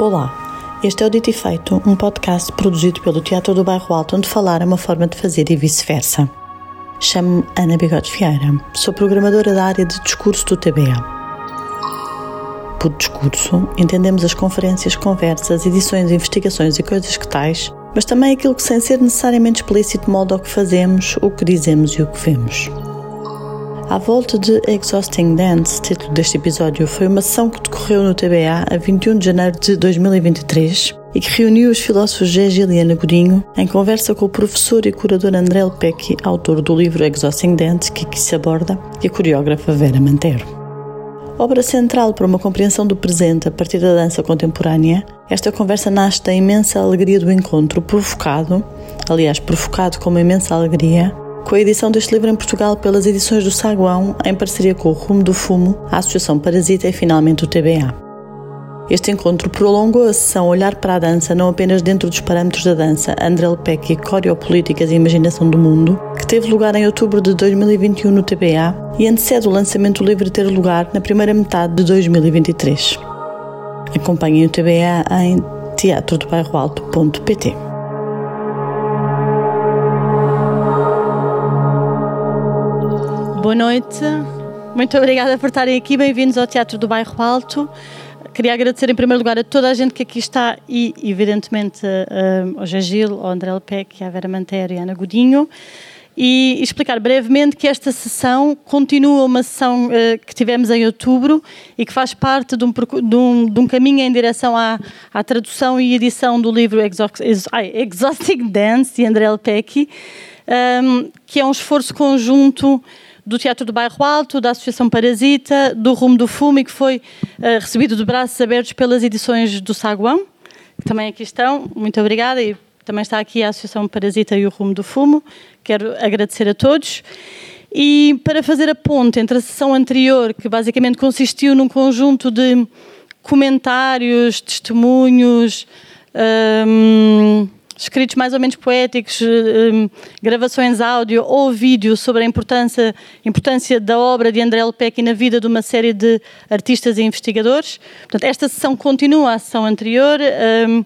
Olá, este é o Dito e Feito, um podcast produzido pelo Teatro do Bairro Alto, onde falar é uma forma de fazer e vice-versa. Chamo-me Ana Bigodes Vieira, sou programadora da área de discurso do TBA. Por discurso, entendemos as conferências, conversas, edições, investigações e coisas que tais, mas também aquilo que, sem ser necessariamente explícito, molda o que fazemos, o que dizemos e o que vemos. À volta de Exhausting Dance, título deste episódio, foi uma sessão que decorreu no TBA a 21 de janeiro de 2023 e que reuniu os filósofos Gé Giliana Godinho em conversa com o professor e curador André Lepecki, autor do livro Exhausting Dance, que aqui se aborda, e a coreógrafa Vera Mantero. Obra central para uma compreensão do presente a partir da dança contemporânea, esta conversa nasce da imensa alegria do encontro provocado, aliás, provocado com uma imensa alegria, com a edição deste livro em Portugal pelas edições do Saguão, em parceria com o Rumo do Fumo, a Associação Parasita e finalmente o TBA. Este encontro prolongou a sessão Olhar para a Dança, não apenas dentro dos parâmetros da dança, André Lepecki, Coreopolíticas e Imaginação do Mundo, que teve lugar em outubro de 2021 no TBA e antecede o lançamento do livro ter lugar na primeira metade de 2023. Acompanhem o TBA em teatrodobairroalto.pt. Boa noite, muito obrigada por estarem aqui, bem-vindos ao Teatro do Bairro Alto. Queria agradecer em primeiro lugar a toda a gente que aqui está e, evidentemente, ao José Gil, ao André Lepec, à Vera Mantero e à Ana Godinho. E explicar brevemente que esta sessão continua uma sessão uh, que tivemos em outubro e que faz parte de um, de um, de um caminho em direção à, à, tradução e edição do livro Exhausting Dance, de André Lepecki, um, que é um esforço conjunto do Teatro do Bairro Alto, da Associação Parasita, do Rumo do Fumo e que foi uh, recebido de braços abertos pelas edições do Saguão, que também aqui estão. Muito obrigada e também está aqui a Associação Parasita e o Rumo do Fumo. Quero agradecer a todos. E para fazer a ponte entre a sessão anterior, que basicamente consistiu num conjunto de comentários, testemunhos, um, escritos mais ou menos poéticos, um, gravações áudio ou vídeo sobre a importância, importância da obra de André Lepecki na vida de uma série de artistas e investigadores. Portanto, esta sessão continua a sessão anterior. Um,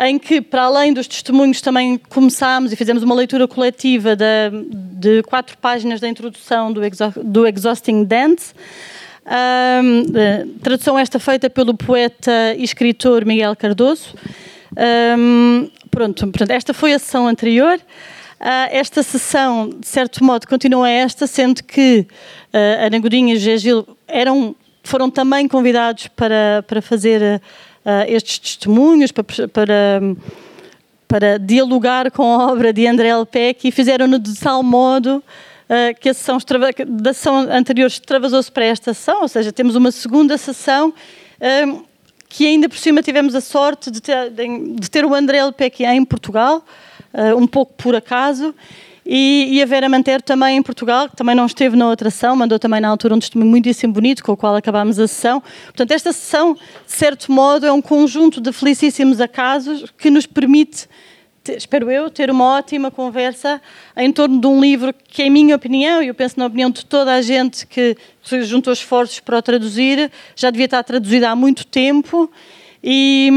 em que, para além dos testemunhos, também começámos e fizemos uma leitura coletiva de, de quatro páginas da introdução do, Exo, do Exhausting Dance. Um, tradução esta feita pelo poeta e escritor Miguel Cardoso. Um, pronto, esta foi a sessão anterior. Uh, esta sessão, de certo modo, continua esta, sendo que uh, Ana Godinha e José Gil eram, foram também convidados para, para fazer uh, estes testemunhos, para, para, para, dialogar com a obra de André Lepec e fizeram-no de tal modo que a sessão, da sessão anterior extravasou-se para esta sessão, ou seja, temos uma segunda sessão que ainda por cima tivemos a sorte de ter, de ter o André Lepec em Portugal, uh, um pouco por acaso, e, e, a Vera Mantero também em Portugal, que também não esteve na outra sessão, mandou também na altura um testemunho muitíssimo bonito, com o qual acabámos a sessão. Portanto, esta sessão, de certo modo, é um conjunto de felicíssimos acasos que nos permite espero eu, ter uma ótima conversa em torno de um livro que, em minha opinião, e eu penso na opinião de toda a gente que juntou esforços para o traduzir, já devia estar traduzido há muito tempo. E,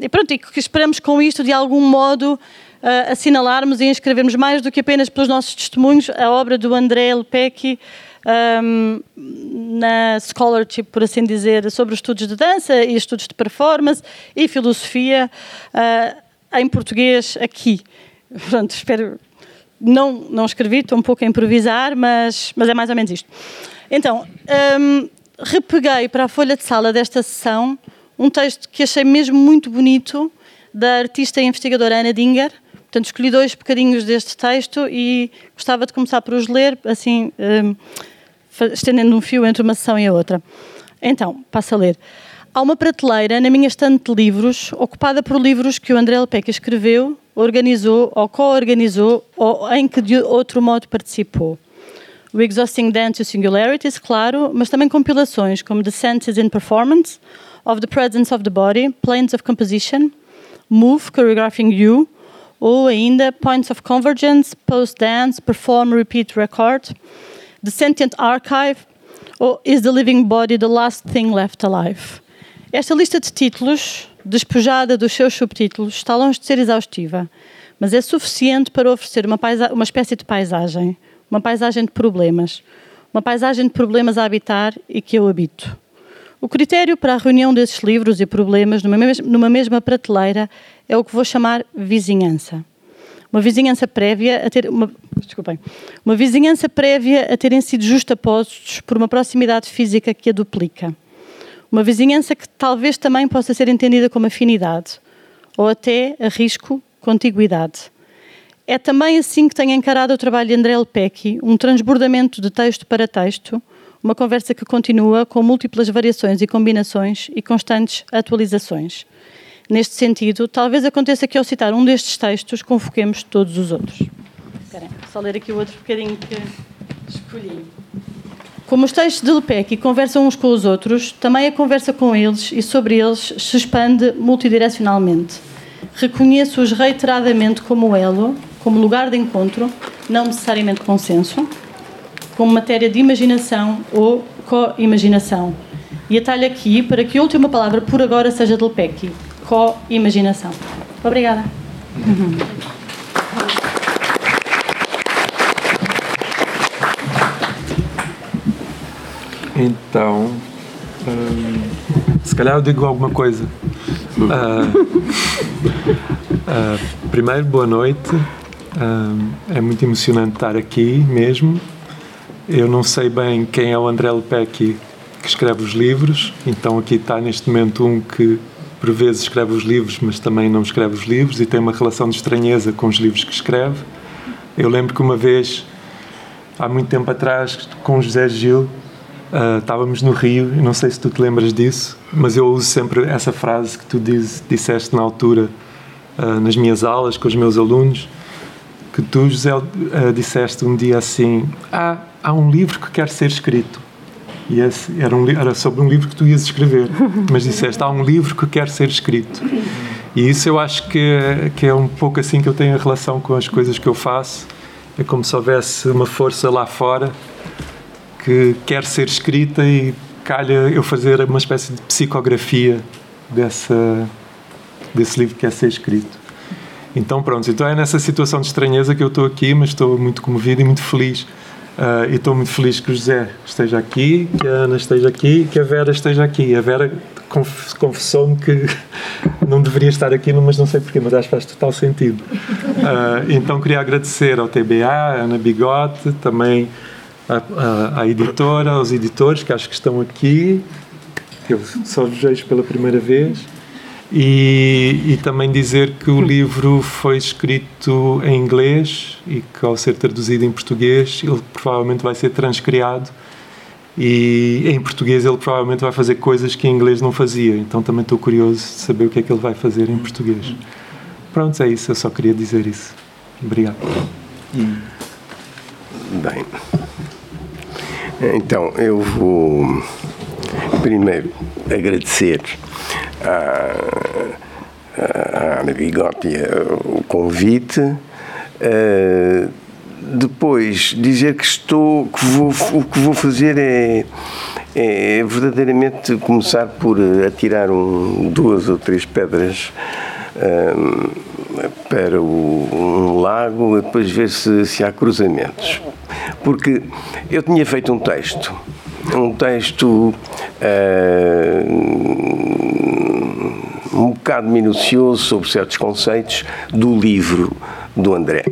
e pronto, e que esperamos com isto, de algum modo, uh, assinalarmos e inscrevermos mais do que apenas pelos nossos testemunhos a obra do André Lepecki um, na scholarship, por assim dizer, sobre os estudos de dança e estudos de performance e filosofia. Uh, em português aqui. Pronto, espero. Não, não escrevi, estou um pouco a improvisar, mas, mas é mais ou menos isto. Então, um, repeguei para a folha de sala desta sessão um texto que achei mesmo muito bonito da artista e investigadora Ana Dinger. Portanto, escolhi dois bocadinhos deste texto e gostava de começar por os ler, assim, um, estendendo um fio entre uma sessão e a outra. Então, passo a ler. Há uma prateleira na minha estante de livros ocupada por livros que o André Lepecka escreveu, organizou ou co-organizou ou em que de outro modo participou. O Exhausting Dance e Singularities, claro, mas também compilações como The Senses in Performance, Of the Presence of the Body, Planes of Composition, Move, Choreographing You, ou ainda Points of Convergence, Post-Dance, Perform, Repeat, Record, The Sentient Archive, ou Is the Living Body the Last Thing Left Alive? Esta lista de títulos despojada dos seus subtítulos, está longe de ser exaustiva, mas é suficiente para oferecer uma, uma espécie de paisagem, uma paisagem de problemas, uma paisagem de problemas a habitar e que eu habito. O critério para a reunião desses livros e problemas numa mesma, numa mesma prateleira é o que vou chamar vizinhança. Uma vizinhança prévia a ter uma, desculpem, uma vizinhança prévia a terem sido justapostos por uma proximidade física que a duplica. Uma vizinhança que talvez também possa ser entendida como afinidade, ou até, risco, contiguidade. É também assim que tenho encarado o trabalho de André Lepecki, um transbordamento de texto para texto, uma conversa que continua com múltiplas variações e combinações e constantes atualizações. Neste sentido, talvez aconteça que ao citar um destes textos convoquemos todos os outros. Esperem, só ler aqui o outro bocadinho que escolhi. Como os textos de Lepecki conversam uns com os outros, também a conversa com eles e sobre eles se expande multidirecionalmente. Reconheço-os reiteradamente como elo, como lugar de encontro, não necessariamente consenso, como matéria de imaginação ou co-imaginação. E atalho aqui para que a última palavra por agora seja de Lepecki, co-imaginação. Obrigada. Então, hum, se calhar eu digo alguma coisa. Uh, uh, primeiro, boa noite. Uh, é muito emocionante estar aqui mesmo. Eu não sei bem quem é o André Lepecki que escreve os livros, então aqui está neste momento um que por vezes escreve os livros, mas também não escreve os livros e tem uma relação de estranheza com os livros que escreve. Eu lembro que uma vez, há muito tempo atrás, com o José Gil, uh, estávamos no Rio, não sei se tu te lembras disso, mas eu uso sempre essa frase que tu diz, disseste na altura uh, nas minhas aulas com os meus alunos, que tu, José, uh, disseste um dia assim: ah, há um livro que quer ser escrito e esse era, um, era sobre um livro que tu ias escrever, mas disseste, há um livro que quer ser escrito. E isso eu acho que é, que é um pouco assim que eu tenho a relação com as coisas que eu faço. É como se houvesse uma força lá fora que quer ser escrita e calha eu fazer uma espécie de psicografia dessa, desse livro que quer ser escrito. Então, pronto, então é nessa situação de estranheza que eu estou aqui, mas estou muito comovido e muito feliz Uh, e estou muito feliz que o José esteja aqui, que a Ana esteja aqui, que a Vera esteja aqui. A Vera confessou-me que não deveria estar aqui, mas não sei porquê, mas acho que faz total sentido. Uh, então queria agradecer ao TBA, à Ana Bigote, também à, à, editora, aos editores que acho que estão aqui, que eu só os vejo pela primeira vez. E, e, também dizer que o livro foi escrito em inglês e que ao ser traduzido em português ele provavelmente vai ser transcriado. E em português ele provavelmente vai fazer coisas que em inglês não fazia. Então também estou curioso de saber o que é que ele vai fazer em português. Pronto, é isso, eu só queria dizer isso. Obrigado. Bem então eu vou primeiro agradecer à, à Ana Bigotti o convite. Uh, depois dizer que estou que vou, o que vou fazer é, é verdadeiramente começar por atirar um, duas ou três pedras um, para o, um lago e depois ver se, se há cruzamentos porque eu tinha feito um texto um texto uh, um bocado minucioso sobre certos conceitos do livro do André.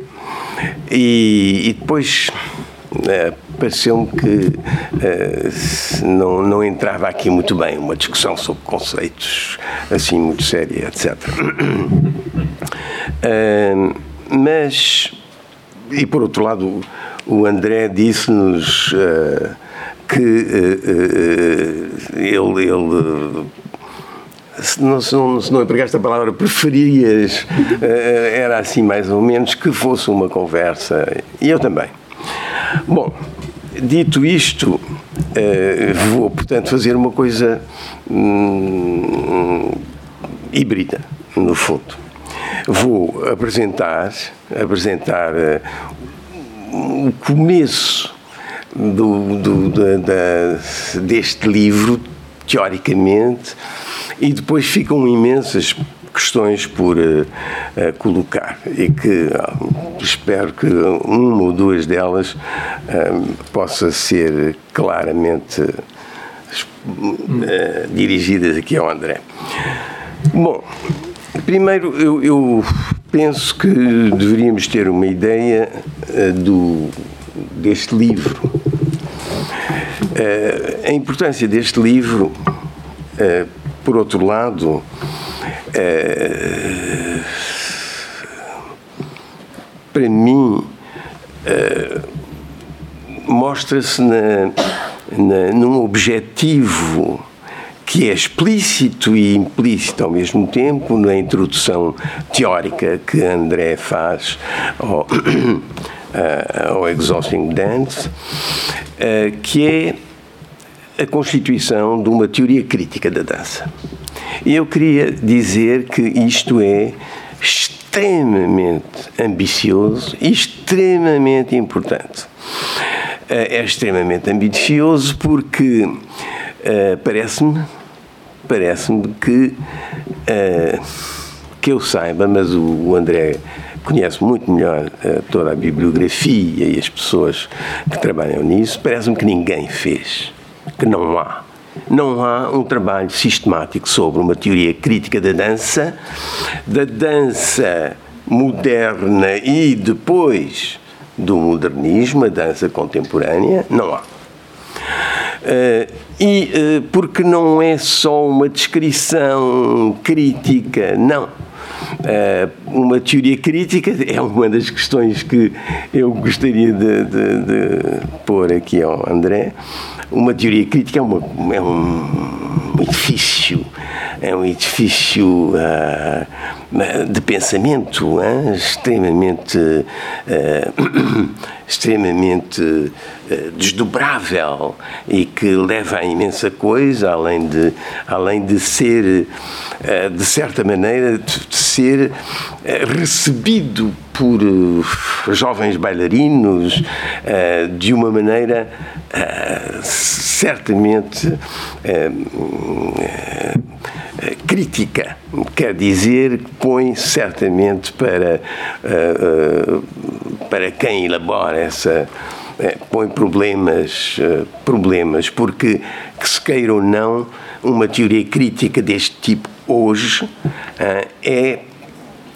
E, e depois uh, pareceu-me que uh, não, não entrava aqui muito bem uma discussão sobre conceitos assim muito séria, etc. Uh, mas, e por outro lado, o André disse-nos uh, que ele, ele se não, se não, se não empregaste a palavra preferias, eh, era assim mais ou menos que fosse uma conversa. E eu também. Bom, dito isto, eh, vou, portanto, fazer uma coisa hum, híbrida, no fundo. Vou apresentar, apresentar uh, o começo do, do, da, da, deste livro, teoricamente, e depois ficam imensas questões por uh, uh, colocar e que uh, espero que uma ou duas delas possa ser claramente dirigidas aqui ao André. Bom, primeiro eu, eu penso que deveríamos ter uma ideia do, deste livro. a importância deste livro, por outro lado, é, para mim, é, mostra-se num objetivo que é explícito e implícito ao mesmo tempo na introdução teórica que André faz ao, ao Exhausting Dance, é, que é a constituição de uma teoria crítica da dança. Eu queria dizer que isto é extremamente ambicioso e extremamente importante. Eh, é extremamente ambicioso porque uh, parece-me parece-me que uh, que eu saiba, mas o, André conhece muito melhor uh, toda a bibliografia e as pessoas que trabalham nisso, parece-me que ninguém fez, que não há não há um trabalho sistemático sobre uma teoria crítica da dança, da dança moderna e depois do modernismo, a dança contemporânea, não há. Uh, e uh, porque não é só uma descrição crítica, não. Uh, uma teoria crítica é uma das questões que eu gostaria de, de, de pôr aqui ao André uma teoria crítica é, uma, é um edifício, é um edifício uh, de pensamento uh, extremamente, uh, extremamente desdobrável e que leva a imensa coisa, além de, além de ser, de certa maneira, de ser recebido por jovens bailarinos de uma maneira certamente crítica, quer dizer, põe certamente para, eh, para quem elabora essa. põe problemas, problemas, porque, que se queira ou não, uma teoria crítica deste tipo hoje é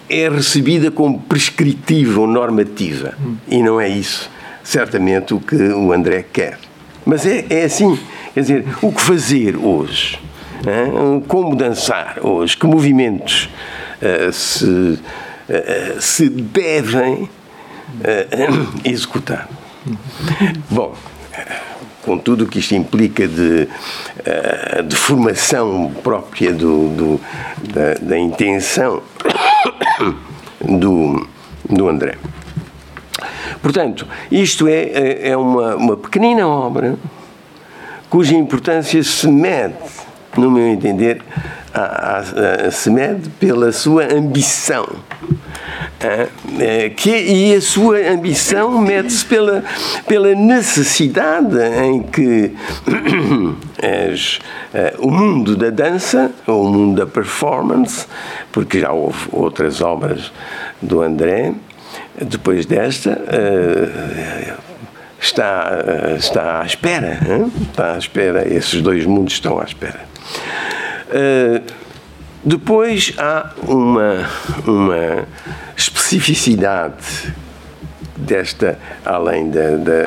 é recebida como prescritiva ou normativa. E não é isso certamente o que o André quer. Mas é, é assim, quer dizer, o que fazer hoje? Como dançar hoje? Que movimentos se, uh, se devem uh, executar? Bom, com tudo o que isto implica de, de formação própria do, do da, da intenção do, do André. Portanto, isto é, é uma, uma pequenina obra cuja importância se mede, no meu entender, a, a, a, se mede pela sua ambição. É, que, e a sua ambição mede-se pela, pela necessidade em que as, uh, o mundo da dança, ou o mundo da performance, porque já houve outras obras do André, depois desta, uh, está, está à espera. Hein? Está à espera, esses dois mundos estão à espera. Uh, depois há uma, uma especificidade desta, além da, da,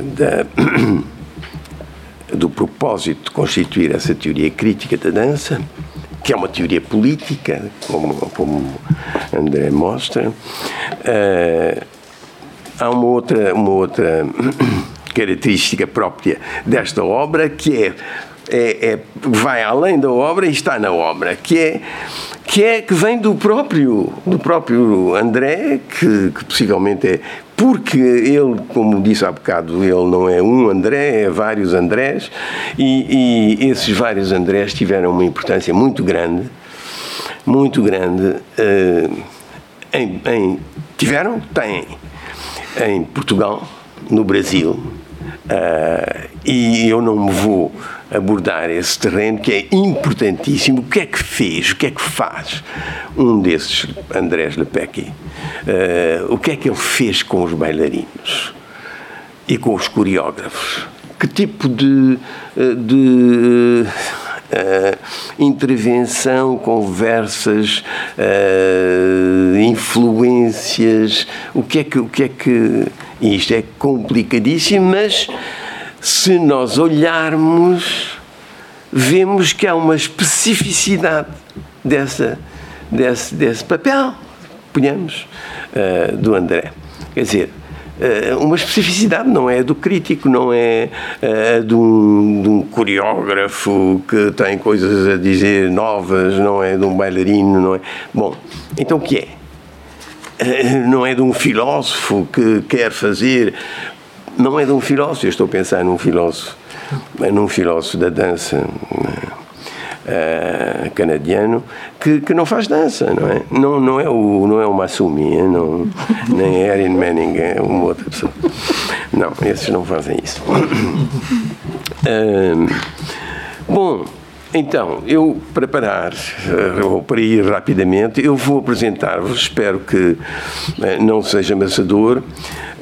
da do propósito de constituir essa teoria crítica da dança, que é uma teoria política, como, como André mostra. Uh, há uma outra, uma outra característica própria desta obra que é, é, é, vai além da obra e está na obra, que é que é que vem do próprio do próprio André, que, que possivelmente é porque ele, como disse há bocado, ele não é um André, é vários Andrés, e, e esses vários Andrés tiveram uma importância muito grande, muito grande, uh, em, em, tiveram, têm, em Portugal, no Brasil, Uh, e eu não me vou abordar esse terreno que é importantíssimo. O que é que fez, o que é que faz um desses, Andrés Lepecki? Uh, o que é que ele fez com os bailarinos e com os coreógrafos? Que tipo de, de uh, intervenção, conversas, uh, influências, o que é que, o que é que isto é complicadíssimo, mas se nós olharmos, vemos que há uma especificidade dessa, desse, desse papel, ponhamos, uh, do André. Quer dizer, eh, uma especificidade, não é do crítico, não é uh, de, um, de um coreógrafo que tem coisas a dizer novas, não é de um bailarino, não é. Bom, então o que é? Uh, não é de um filósofo que quer fazer. Não é de um filósofo, eu estou a pensar num filósofo, num filósofo da dança uh, canadiano que, que não faz dança, não é? Não, não é o não é o Masumi, não, nem é Erin Manning, é uma outra pessoa. Não, esses não fazem isso. Bom, então, eu para parar, eh, ou para ir rapidamente, eu vou apresentar-vos, espero que não seja amassador,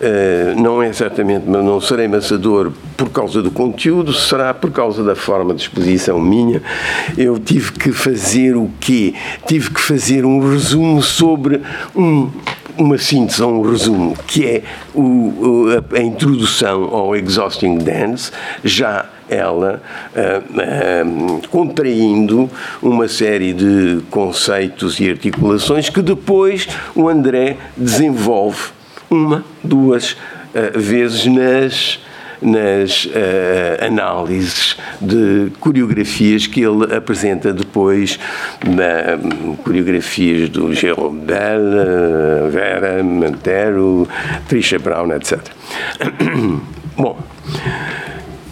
Uh, não é certamente, não serei maçador por causa do conteúdo, será por causa da forma de exposição minha. Eu tive que fazer o quê? Tive que fazer um resumo sobre um, uma síntese, um resumo, que é o, a, a, introdução ao Exhausting Dance, já ela uh, uh, contraindo uma série de conceitos e articulações que depois o André desenvolve uma, duas uh, vezes nas nas uh, análises de coreografias que ele apresenta depois, na, um, coreografias do Jerome Bell, Vera, Montero, Trisha Brown, etc. Bom,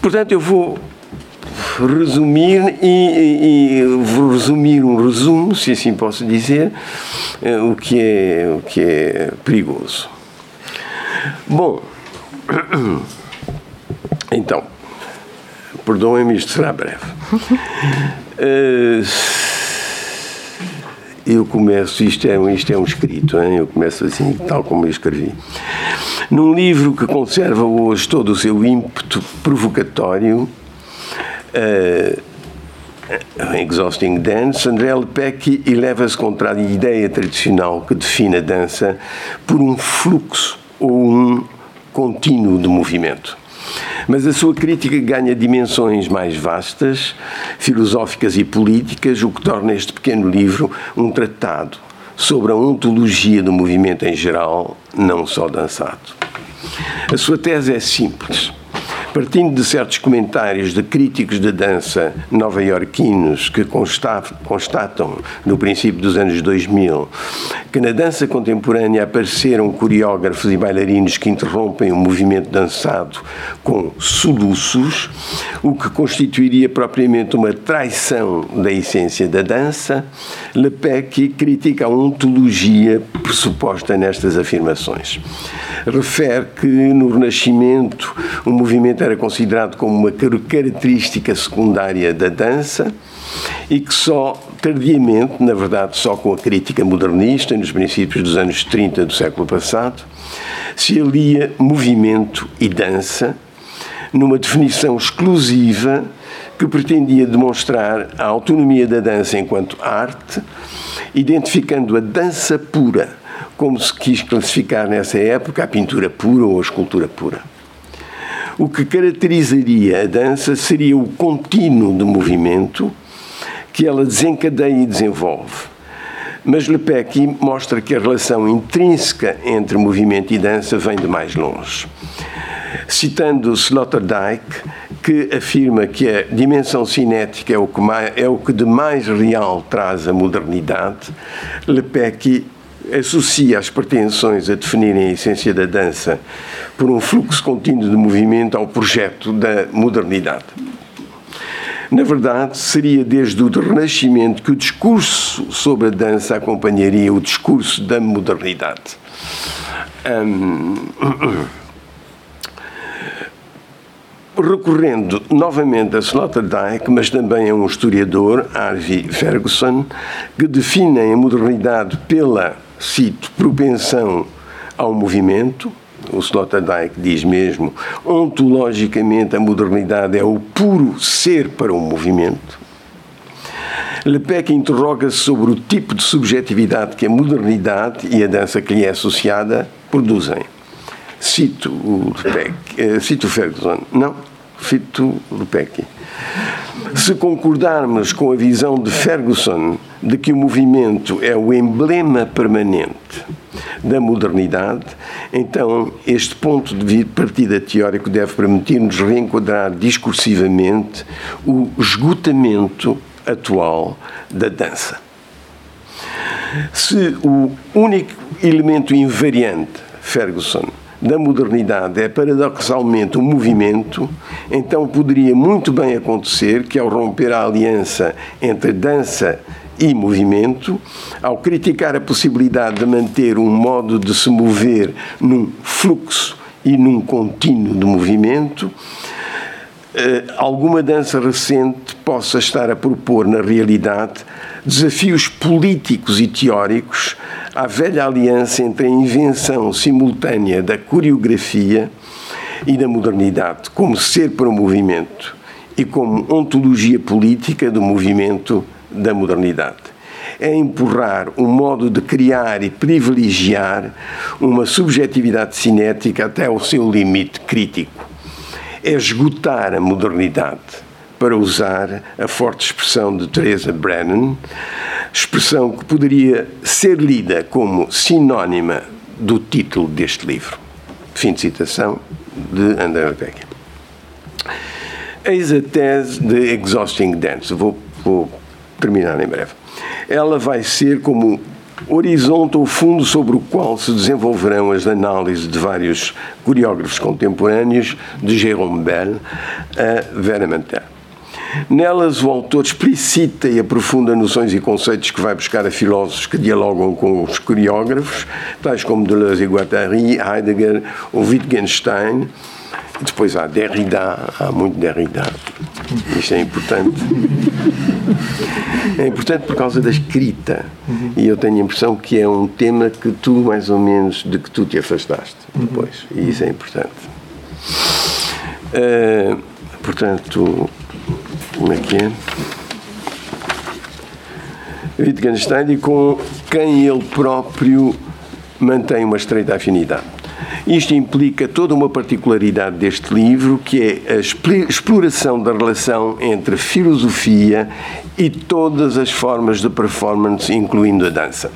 portanto, eu vou resumir e, e, e, vou resumir um resumo, se assim posso dizer, uh, o que é o que é perigoso. Bom, então, perdoem-me, isto será breve. Uh, eu começo, isto é, isto é um escrito, hein? eu começo assim, tal como eu escrevi. Num livro que conserva hoje todo o seu ímpeto provocatório, uh, Exhausting Dance, André Lepecki eleva-se contra a ideia tradicional que define a dança por um fluxo ou um contínuo de movimento. Mas a sua crítica ganha dimensões mais vastas, filosóficas e políticas, o que torna este pequeno livro um tratado sobre a ontologia do movimento em geral, não só dançado. A sua tese é simples. Partindo de certos comentários de críticos de dança nova-iorquinos que constatam, no princípio dos anos 2000, que na dança contemporânea apareceram coreógrafos e bailarinos que interrompem o movimento dançado com soluços, o que constituiria propriamente uma traição da essência da dança, Lepecki critica a ontologia pressuposta nestas afirmações. Refere que no Renascimento o movimento era considerado como uma característica secundária da dança e que só tardiamente, na verdade só com a crítica modernista, nos princípios dos anos 30 do século passado, se alia movimento e dança numa definição exclusiva que pretendia demonstrar a autonomia da dança enquanto arte, identificando a dança pura, como se quis classificar nessa época a pintura pura ou a escultura pura. O que caracterizaria a dança seria o contínuo de movimento que ela desencadeia e desenvolve. Mas Lepecki mostra que a relação intrínseca entre movimento e dança vem de mais longe. Citando Sloterdijk, que afirma que a dimensão cinética é o que, mais, é o que de mais real traz a modernidade, Lepecki associa as pretensões a definirem a essência da dança por um fluxo contínuo de movimento ao projeto da modernidade. Na verdade, seria desde o Renascimento que o discurso sobre a dança acompanharia o discurso da modernidade. Recorrendo novamente a Sloterdijk, mas também a um historiador, Harvey Ferguson, que definem a modernidade pela, cito, propensão ao movimento. O Sloterdijk diz mesmo, ontologicamente a modernidade é o puro ser para o movimento. Lepec interroga-se sobre o tipo de subjetividade que a modernidade e a dança que lhe é associada produzem. Cito o Lepec, eh, cito Ferguson, não, cito o. Se concordarmos com a visão de Ferguson de que o movimento é o emblema permanente da modernidade, então este ponto de partida teórico deve permitir-nos reenquadrar discursivamente o esgotamento atual da dança. Se o único elemento invariante, Ferguson, da modernidade é paradoxalmente o movimento, então poderia muito bem acontecer que, ao romper a aliança entre dança e movimento, ao criticar a possibilidade de manter um modo de se mover num fluxo e num contínuo de movimento, eh, alguma dança recente possa estar a propor, na realidade, desafios políticos e teóricos à velha aliança entre a invenção simultânea da coreografia e da modernidade, como ser para o movimento e como ontologia política do movimento da modernidade. É empurrar um modo de criar e privilegiar uma subjetividade cinética até ao seu limite crítico é esgotar a modernidade, para usar a forte expressão de Teresa Brennan, expressão que poderia ser lida como sinónima do título deste livro. Fim de citação de André Becker. Eis a tese de Exhausting Dance. Vou, vou terminar em breve. Ela vai ser como horizonte ou fundo sobre o qual se desenvolverão as análises de vários coreógrafos contemporâneos, de Jérôme Bell a Vera Mantel. Nelas, o autor explicita e aprofunda noções e conceitos que vai buscar a filósofos que dialogam com os coreógrafos, tais como Deleuze e Guattari, Heidegger ou Wittgenstein, depois há Derrida, há muito Derrida. Isto é importante. É importante por causa da escrita. E eu tenho a impressão que é um tema que tu, mais ou menos, de que tu te afastaste depois. E isso é importante. Uh, portanto, como é que é? Wittgenstein e com quem ele próprio mantém uma estreita afinidade. Isto implica toda uma particularidade deste livro, que é a exploração da relação entre filosofia e todas as formas de performance, incluindo a dança.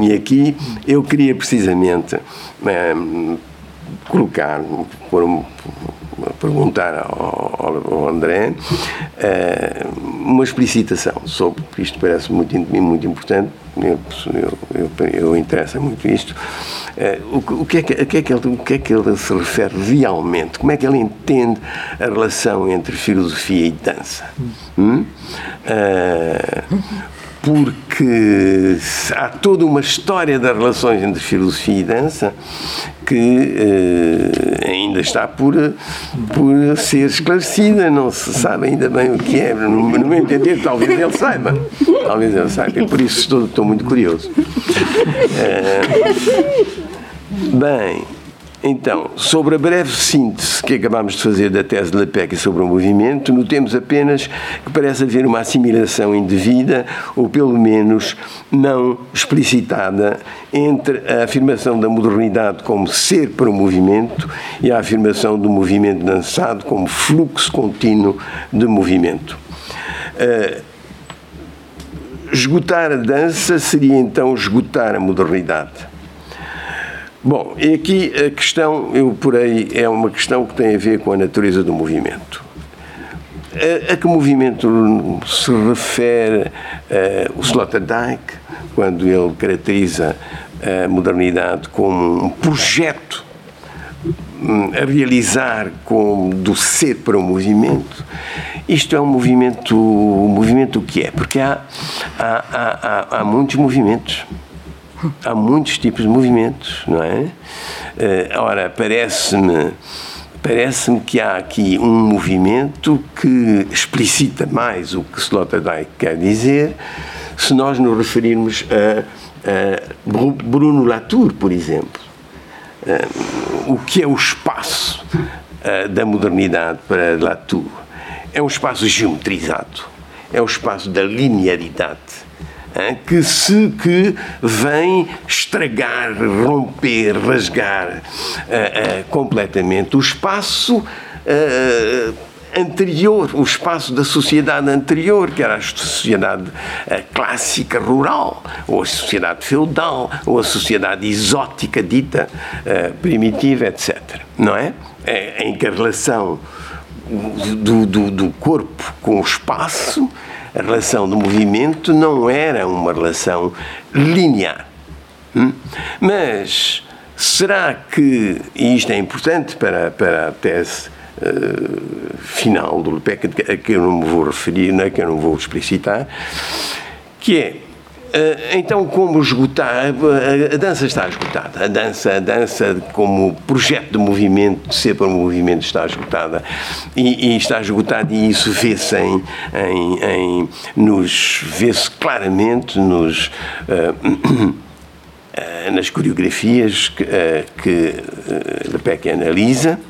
E aqui eu queria precisamente eh, colocar, por um, perguntar ao, ao André uh, uma explicitação sobre isto parece muito muito importante. Eu, eu, eu, interessa muito isto. Uh, o, que é que, que é que ele, o que é que ele se refere realmente? Como é que ele entende a relação entre filosofia e dança? Hum? uh, porque há toda uma história das relações entre filosofia e dança que eh, ainda está por, por ser esclarecida, não se sabe ainda bem o que é. No, no meu entender, talvez ele saiba. Talvez ele saiba, e por isso estou, estou muito curioso. Eh, bem. Então, sobre a breve síntese que acabamos de fazer da tese de Lepec sobre o movimento, notemos apenas que parece haver uma assimilação indevida, ou pelo menos não explicitada, entre a afirmação da modernidade como ser para o movimento e a afirmação do movimento dançado como fluxo contínuo de movimento. Uh, esgotar a dança seria então esgotar a modernidade Bom, e aqui a questão, eu por aí, é uma questão que tem a ver com a natureza do movimento. A, a que movimento se refere uh, o Sloterdijk, quando ele caracteriza a modernidade como um projeto hum, a realizar como do ser para o movimento, isto é um movimento, um movimento o que é? Porque há, há, há, há muitos movimentos há muitos tipos de movimentos, não é? Uh, ora, parece-me parece-me que há aqui um movimento que explicita mais o que Sloterdijk quer dizer se nós nos referirmos a, a Bruno Latour, por exemplo. o que é o espaço da modernidade para Latour? É um espaço geometrizado, é um espaço da linearidade que se que vem estragar, romper, rasgar uh, uh, completamente o espaço uh, anterior, o espaço da sociedade anterior, que era a sociedade clássica rural, ou a sociedade feudal, ou a sociedade exótica dita primitiva, etc. Não é? é em que a relação do, do, do corpo com o espaço a relação do movimento não era uma relação linear. Hum? Mas será que, e isto é importante para, para a tese uh, final do LPEC, a que eu não me vou referir, não é que eu não vou explicitar, que é então, como esgotar? A dança está esgotada. A dança, a dança como projeto de movimento, de ser para o movimento, está esgotada. E, e está esgotada, e isso vê-se em, em, em, nos vê-se claramente nos. Uh, nas coreografias que, uh, que uh, Lepec analisa,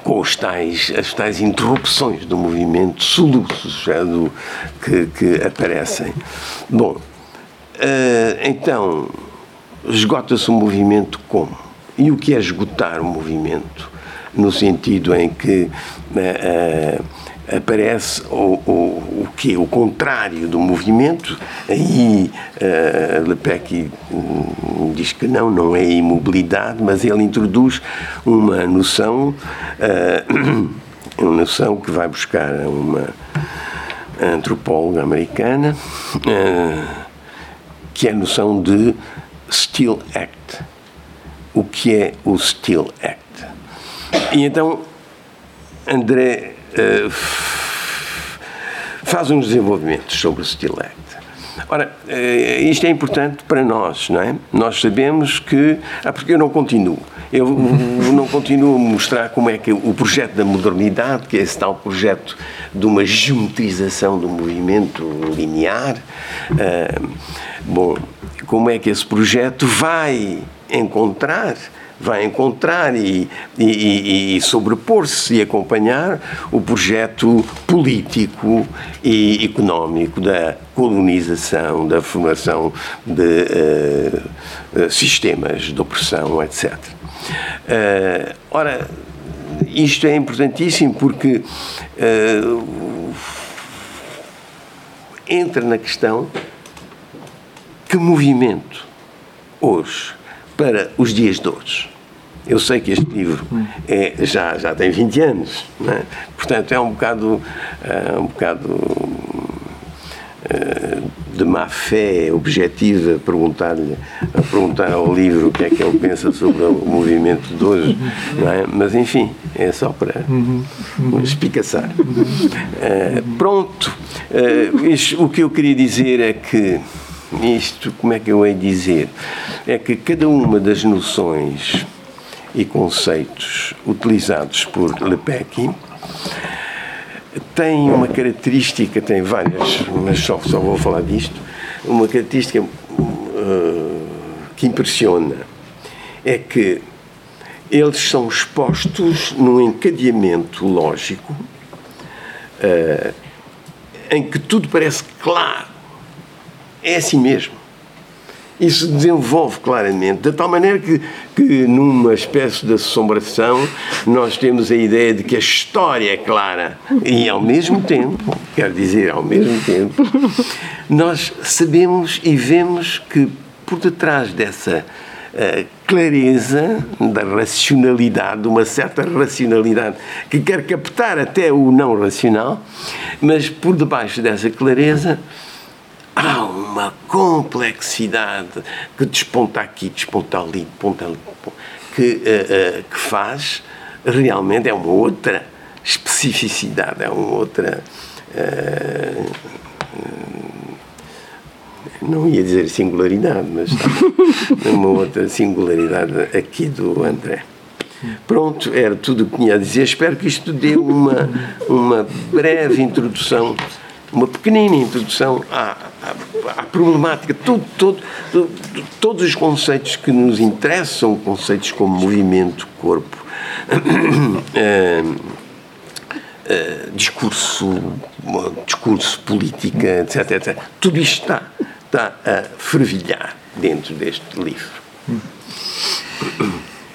com os tais, as tais interrupções do movimento, soluços já do, que, que aparecem. Bom, uh, então, esgota-se o movimento como? E o que é esgotar o movimento? No sentido em que uh, uh, aparece o, o, o que o contrário do movimento aí uh, Lepec hum, diz que não não é imobilidade mas ele introduz uma noção uh, uma noção que vai buscar uma antropóloga americana uh, que é a noção de still act. O que é o still act? E então André uh, faz uns desenvolvimentos sobre o Still Act. Ora, uh, isto é importante para nós, não é? Nós sabemos que. Ah, porque eu não continuo. Eu não continuo a mostrar como é que o projeto da modernidade, que é esse tal projeto de uma geometrização do movimento linear, uh, bom, como é que esse projeto vai encontrar vai encontrar e, e, e sobrepor-se e acompanhar o projeto político e económico da colonização, da formação de uh, sistemas de opressão, etc. Uh, eh, ora, isto é importantíssimo porque uh, entra na questão que movimento hoje para os dias de hoje. Eu sei que este livro é, já, já tem 20 anos, é? portanto é um bocado, é um bocado é, de má fé objetiva perguntar-lhe perguntar ao livro o que é que ele pensa sobre o movimento de hoje, é? mas enfim, é só para espicaçar. pronto, isso, o que eu queria dizer é que isto, como é que eu hei dizer? É que cada uma das noções e conceitos utilizados por Lepecki tem uma característica, tem várias, mas só, só vou falar disto, uma característica uh, que impressiona é que eles são expostos num encadeamento lógico uh, em que tudo parece claro é assim mesmo. Isso desenvolve claramente, de tal maneira que, que, numa espécie de assombração, nós temos a ideia de que a história é clara. E, ao mesmo tempo, quer dizer, ao mesmo tempo, nós sabemos e vemos que, por detrás dessa uh, clareza da racionalidade, uma certa racionalidade que quer captar até o não racional, mas por debaixo dessa clareza há uma complexidade que desponta aqui, desponta ali, desponta ali, que, uh, uh, que faz realmente é uma outra especificidade, é uma outra. Uh, não ia dizer singularidade, mas é uma outra singularidade aqui do André. Pronto, era tudo o que tinha a dizer. Espero que isto dê uma, uma breve introdução, uma pequenina introdução à, à, à problemática, tudo, todo, todo, todos os conceitos que nos interessam, conceitos como movimento, corpo, uh, uh, discurso, discurso, política, etc, etc. Tudo isto está, está a fervilhar dentro deste livro.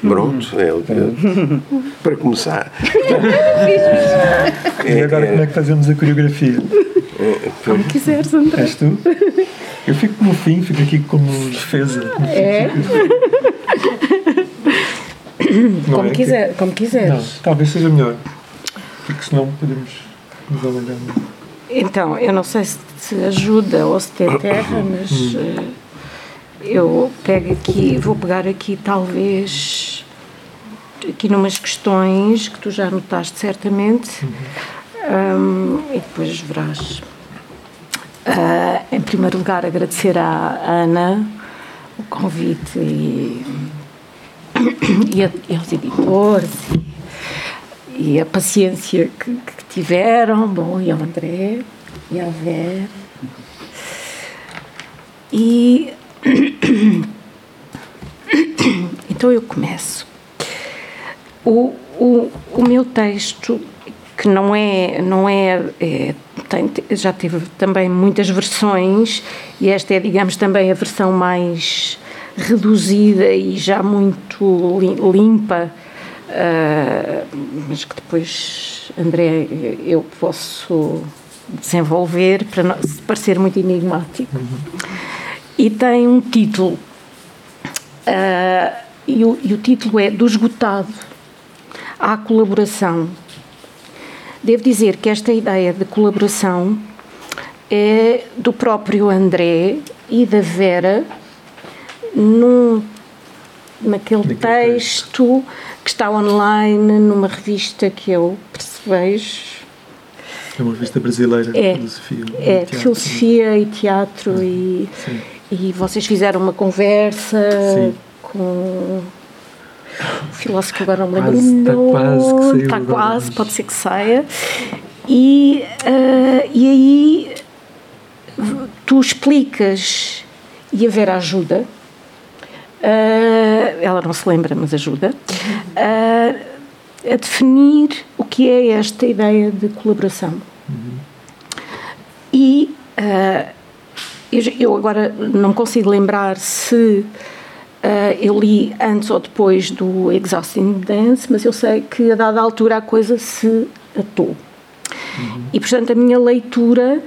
Pronto, é, é, para começar. e agora como é que fazemos a coreografia? Como quiseres, André. És tu? Eu fico no fim, fico aqui como defesa. É? como, é quiser, que... como quiseres. Não, talvez seja melhor. Porque senão podemos nos alongar. Então, eu não sei se te ajuda ou se te terra, mas. Uh, eu pego aqui, vou pegar aqui talvez aqui numas questões que tu já notaste certamente uhum. um, e depois verás. Uh, em primeiro lugar, agradecer à Ana o convite e, e, a, e aos editores e, e a paciência que, que, tiveram, bom, e ao André e à Vera. E então eu começo. O, o, o meu texto, que não é, não é, é tem, já teve também muitas versões, e esta é, digamos, também a versão mais reduzida e já muito limpa, uh, mas que depois, André, eu posso desenvolver para não parecer muito enigmático. E tem um título. Uh, e, o, e o título é Do Esgotado à Colaboração. Devo dizer que esta ideia de colaboração é do próprio André e da Vera num, naquele texto que está online numa revista que eu percebejo. É uma revista brasileira de é, filosofia. É, de filosofia e teatro e Sim. E vocês fizeram uma conversa Sim. com o filósofo que agora não me lembro Está quase que Está quase, pode ser que saia. E, uh, e aí tu explicas e a Vera ajuda. Uh, ela não se lembra, mas ajuda. Uh, a definir o que é esta ideia de colaboração. Uhum. E uh, eu, eu agora não consigo lembrar se Uh, eu li antes ou depois do Exhausting Dance, mas eu sei que a dada altura a coisa se atou. Uhum. E portanto a minha leitura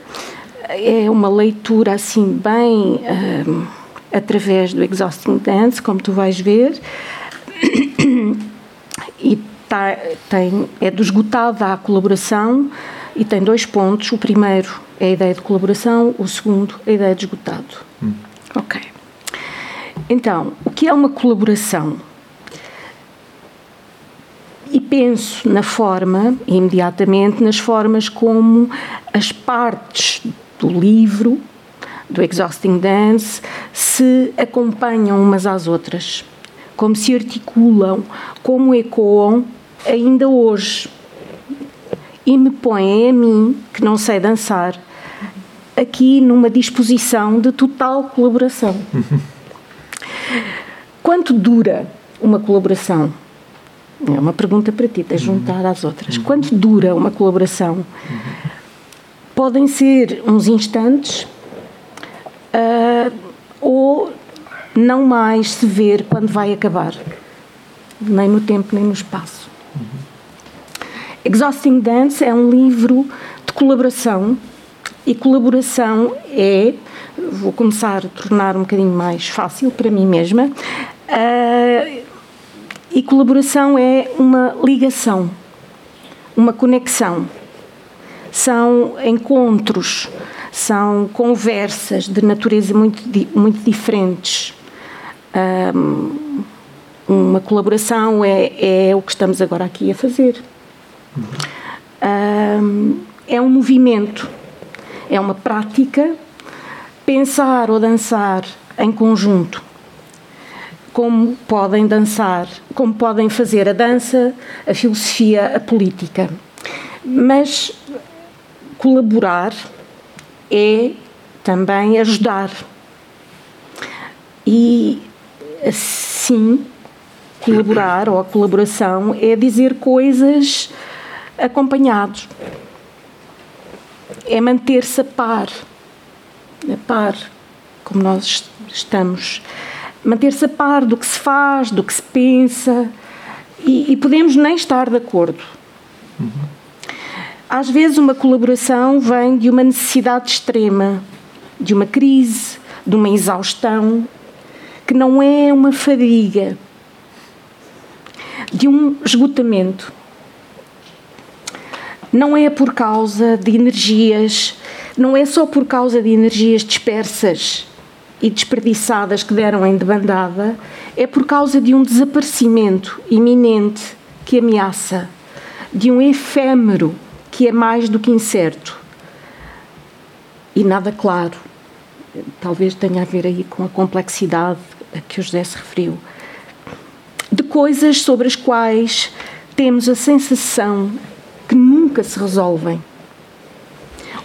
é uma leitura assim bem uh, através do Exhausting Dance, como tu vais ver, e tá, tem, é do esgotado à colaboração e tem dois pontos. O primeiro é a ideia de colaboração, o segundo, a ideia de esgotado. Hum. Ok. Então, o que é uma colaboração? E penso na forma, imediatamente, nas formas como as partes do livro, do Exhausting Dance, se acompanham umas às outras, como se articulam, como ecoam ainda hoje. E me põem a mim, que não sei dançar, aqui numa disposição de total colaboração. Quanto dura uma colaboração? É uma pergunta para ti, tens juntar às outras. Quanto dura uma colaboração? Podem ser uns instantes uh, ou não mais se ver quando vai acabar, nem no tempo nem no espaço. Exhausting Dance é um livro de colaboração e colaboração é, vou começar a tornar um bocadinho mais fácil para mim mesma, uh, e colaboração é uma ligação, uma conexão. São encontros, são conversas de natureza muito, muito diferentes. Um, uma colaboração é, é o que estamos agora aqui a fazer. Um, é um movimento é uma prática pensar ou dançar em conjunto. como podem dançar, como podem fazer a dança, a filosofia, a política. Mas colaborar é também ajudar. E assim, colaborar ou a colaboração é dizer coisas acompanhados. É manter-se a par, a par, como nós estamos manter-se a par do que se faz, do que se pensa, e, e podemos nem estar de acordo. Uhum. Às vezes, uma colaboração vem de uma necessidade extrema, de uma crise, de uma exaustão, que não é uma fadiga, de um esgotamento. Não é por causa de energias, não é só por causa de energias dispersas e desperdiçadas que deram em debandada é por causa de um desaparecimento iminente que ameaça, de um efêmero que é mais do que incerto e nada claro. Talvez tenha a ver aí com a complexidade a que o José se referiu. De coisas sobre as quais temos a sensação que nunca se resolvem.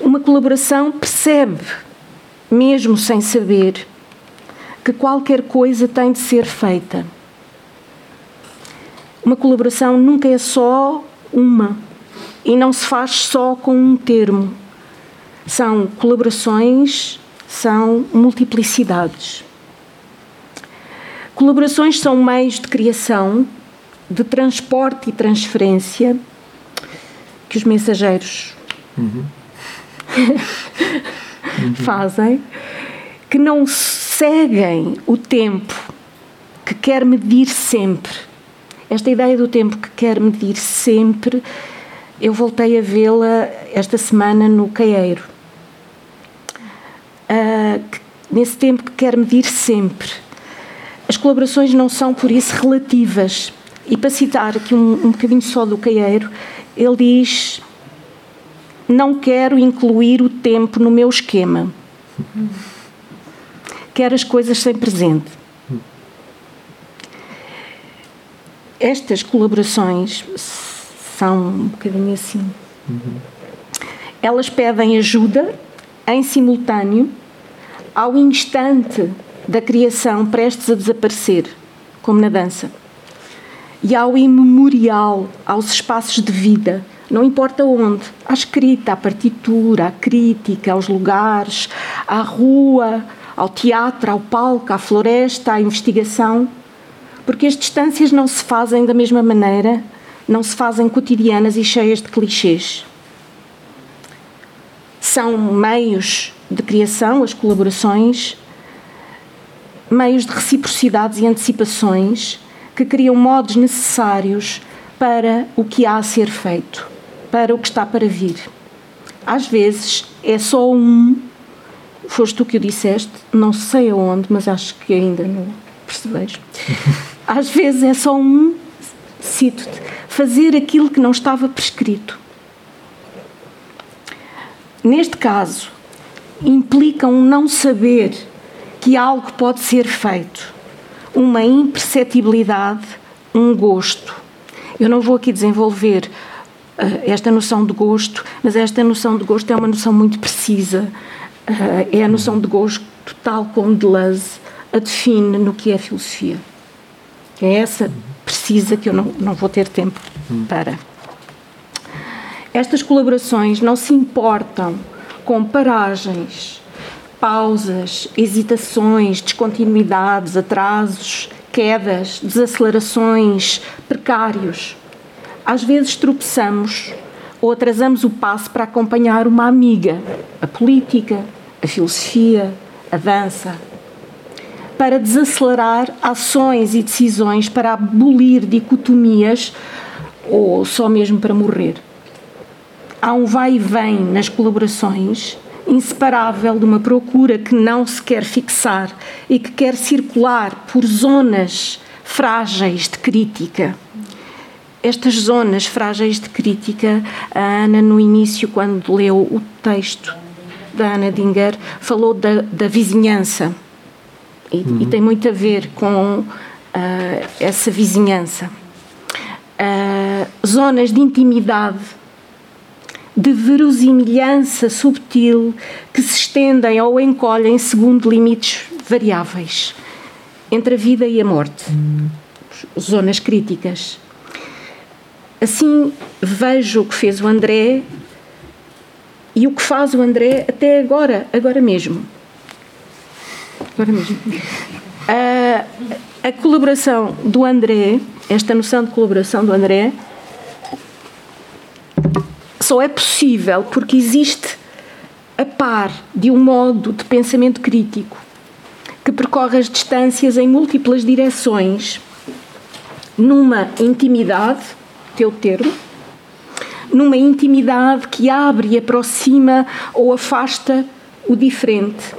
Uma colaboração percebe mesmo sem saber, que qualquer coisa tem de ser feita. Uma colaboração nunca é só uma e não se faz só com um termo. São colaborações, são multiplicidades. Colaborações são meios de criação, de transporte e transferência que os mensageiros uhum. Fazem, que não seguem o tempo que quer medir sempre. Esta ideia do tempo que quer medir sempre, eu voltei a vê-la esta semana no Caeiro. Uh, nesse tempo que quer medir sempre. As colaborações não são, por isso, relativas. E para citar aqui um, um bocadinho só do Caeiro, ele diz não quero incluir o tempo no meu esquema. Quero as coisas sem presente. Estas colaborações são um bocadinho assim. Elas pedem ajuda em simultâneo ao instante da criação prestes a desaparecer, como na dança, e ao imemorial, aos espaços de vida não importa onde, à escrita, à partitura, à crítica, aos lugares, à rua, ao teatro, ao palco, à floresta, à investigação, porque as distâncias não se fazem da mesma maneira, não se fazem cotidianas e cheias de clichês. São meios de criação, as colaborações, meios de reciprocidades e antecipações que criam modos necessários para o que há a ser feito para o que está para vir. Às vezes é só um, foste tu que o disseste, não sei aonde, mas acho que ainda não percebes. Às vezes é só um, cito-te, fazer aquilo que não estava prescrito. Neste caso, implica um não saber que algo pode ser feito, uma imperceptibilidade, um gosto. Eu não vou aqui desenvolver esta noção de gosto, mas esta noção de gosto é uma noção muito precisa. Eh, é a noção de gosto tal como Deleuze a define no que é filosofia. É essa precisa que eu não, não vou ter tempo para. Estas colaborações não se importam com paragens, pausas, hesitações, descontinuidades, atrasos, quedas, desacelerações, precários. Às vezes tropeçamos ou atrasamos o passo para acompanhar uma amiga, a política, a filosofia, a dança, para desacelerar ações e decisões para abolir dicotomias ou só mesmo para morrer. Há um vai e vem nas colaborações inseparável de uma procura que não se quer fixar e que quer circular por zonas frágeis de crítica estas zonas frágeis de crítica, a Ana, no início, quando leu o texto da Ana Dinger, falou da, da vizinhança. E, uhum. e, tem muito a ver com uh, essa vizinhança. Uh, zonas de intimidade, de verosimilhança subtil que se estendem ou encolhem segundo limites variáveis entre a vida e a morte. Zonas críticas. Assim vejo o que fez o André e o que faz o André até agora, agora mesmo. Agora mesmo. A, a colaboração do André, esta noção de colaboração do André, só é possível porque existe a par de um modo de pensamento crítico que percorre as distâncias em múltiplas direções, numa intimidade, teu termo, numa intimidade que abre e aproxima ou afasta o diferente,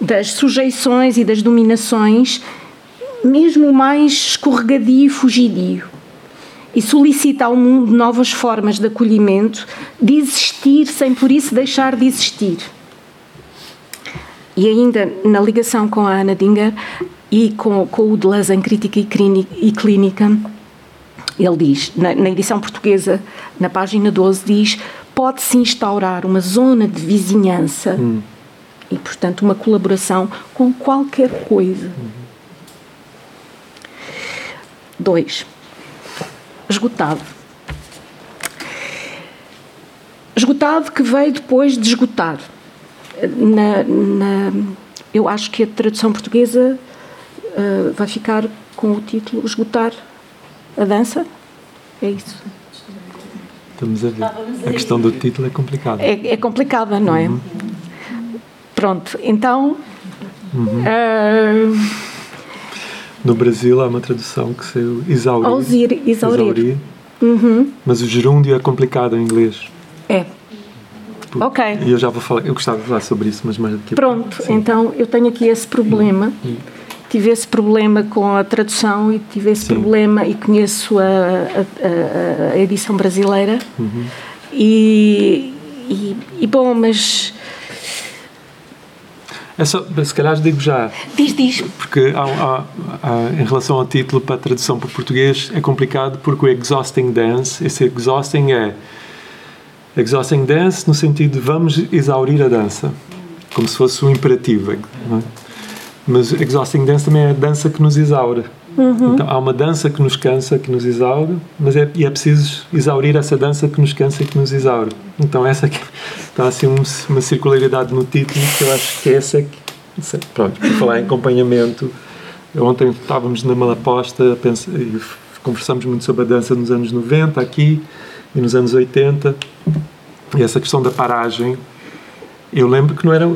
das sujeições e das dominações, mesmo mais escorregadio e fugidio, e solicita ao mundo novas formas de acolhimento, de existir sem por isso deixar de existir. E ainda na ligação com a Ana Dinger e com, com o Deleuze em Crítica e Clínica, ele diz, na, na edição portuguesa, na página 12, diz: pode-se instaurar uma zona de vizinhança hum. e, portanto, uma colaboração com qualquer coisa. Hum. Dois, esgotado. Esgotado que veio depois de esgotar. Na, na, eu acho que a tradução portuguesa uh, vai ficar com o título Esgotar a dança. É isso. Estamos a ver. A questão do título é complicada. É, é complicada, não é? Uhum. Pronto, então. Uhum. Uh, no Brasil há uma tradução que saiu exaurir. Ausir, exaurir. exaurir. Uhum. Mas o gerúndio é complicado em inglês. É. ok. E eu já vou falar, eu gostava de falar sobre isso, mas mais daqui a Pronto, então eu tenho aqui esse problema. Uhum tive esse problema com a tradução e tive esse Sim. problema e conheço a, a, a edição brasileira uhum. e, e, e, bom, mas é só, se calhar digo já. Diz, diz. Porque há, há, há, em relação ao título para a tradução para o português é complicado porque o exhausting dance, esse exhausting é exhausting dance no sentido de vamos exaurir a dança, como se fosse um imperativo. Não é? Mas exhausting dance também é a dança que nos exaure. Uhum. Então há uma dança que nos cansa, que nos exaure, mas é, e é preciso exaurir essa dança que nos cansa e que nos exaure. Então essa aqui está assim um, uma circularidade no título que eu acho que essa é que. Pronto, para falar em acompanhamento, ontem estávamos na Malaposta pensa, e conversamos muito sobre a dança nos anos 90 aqui e nos anos 80 e essa questão da paragem. Eu lembro que não era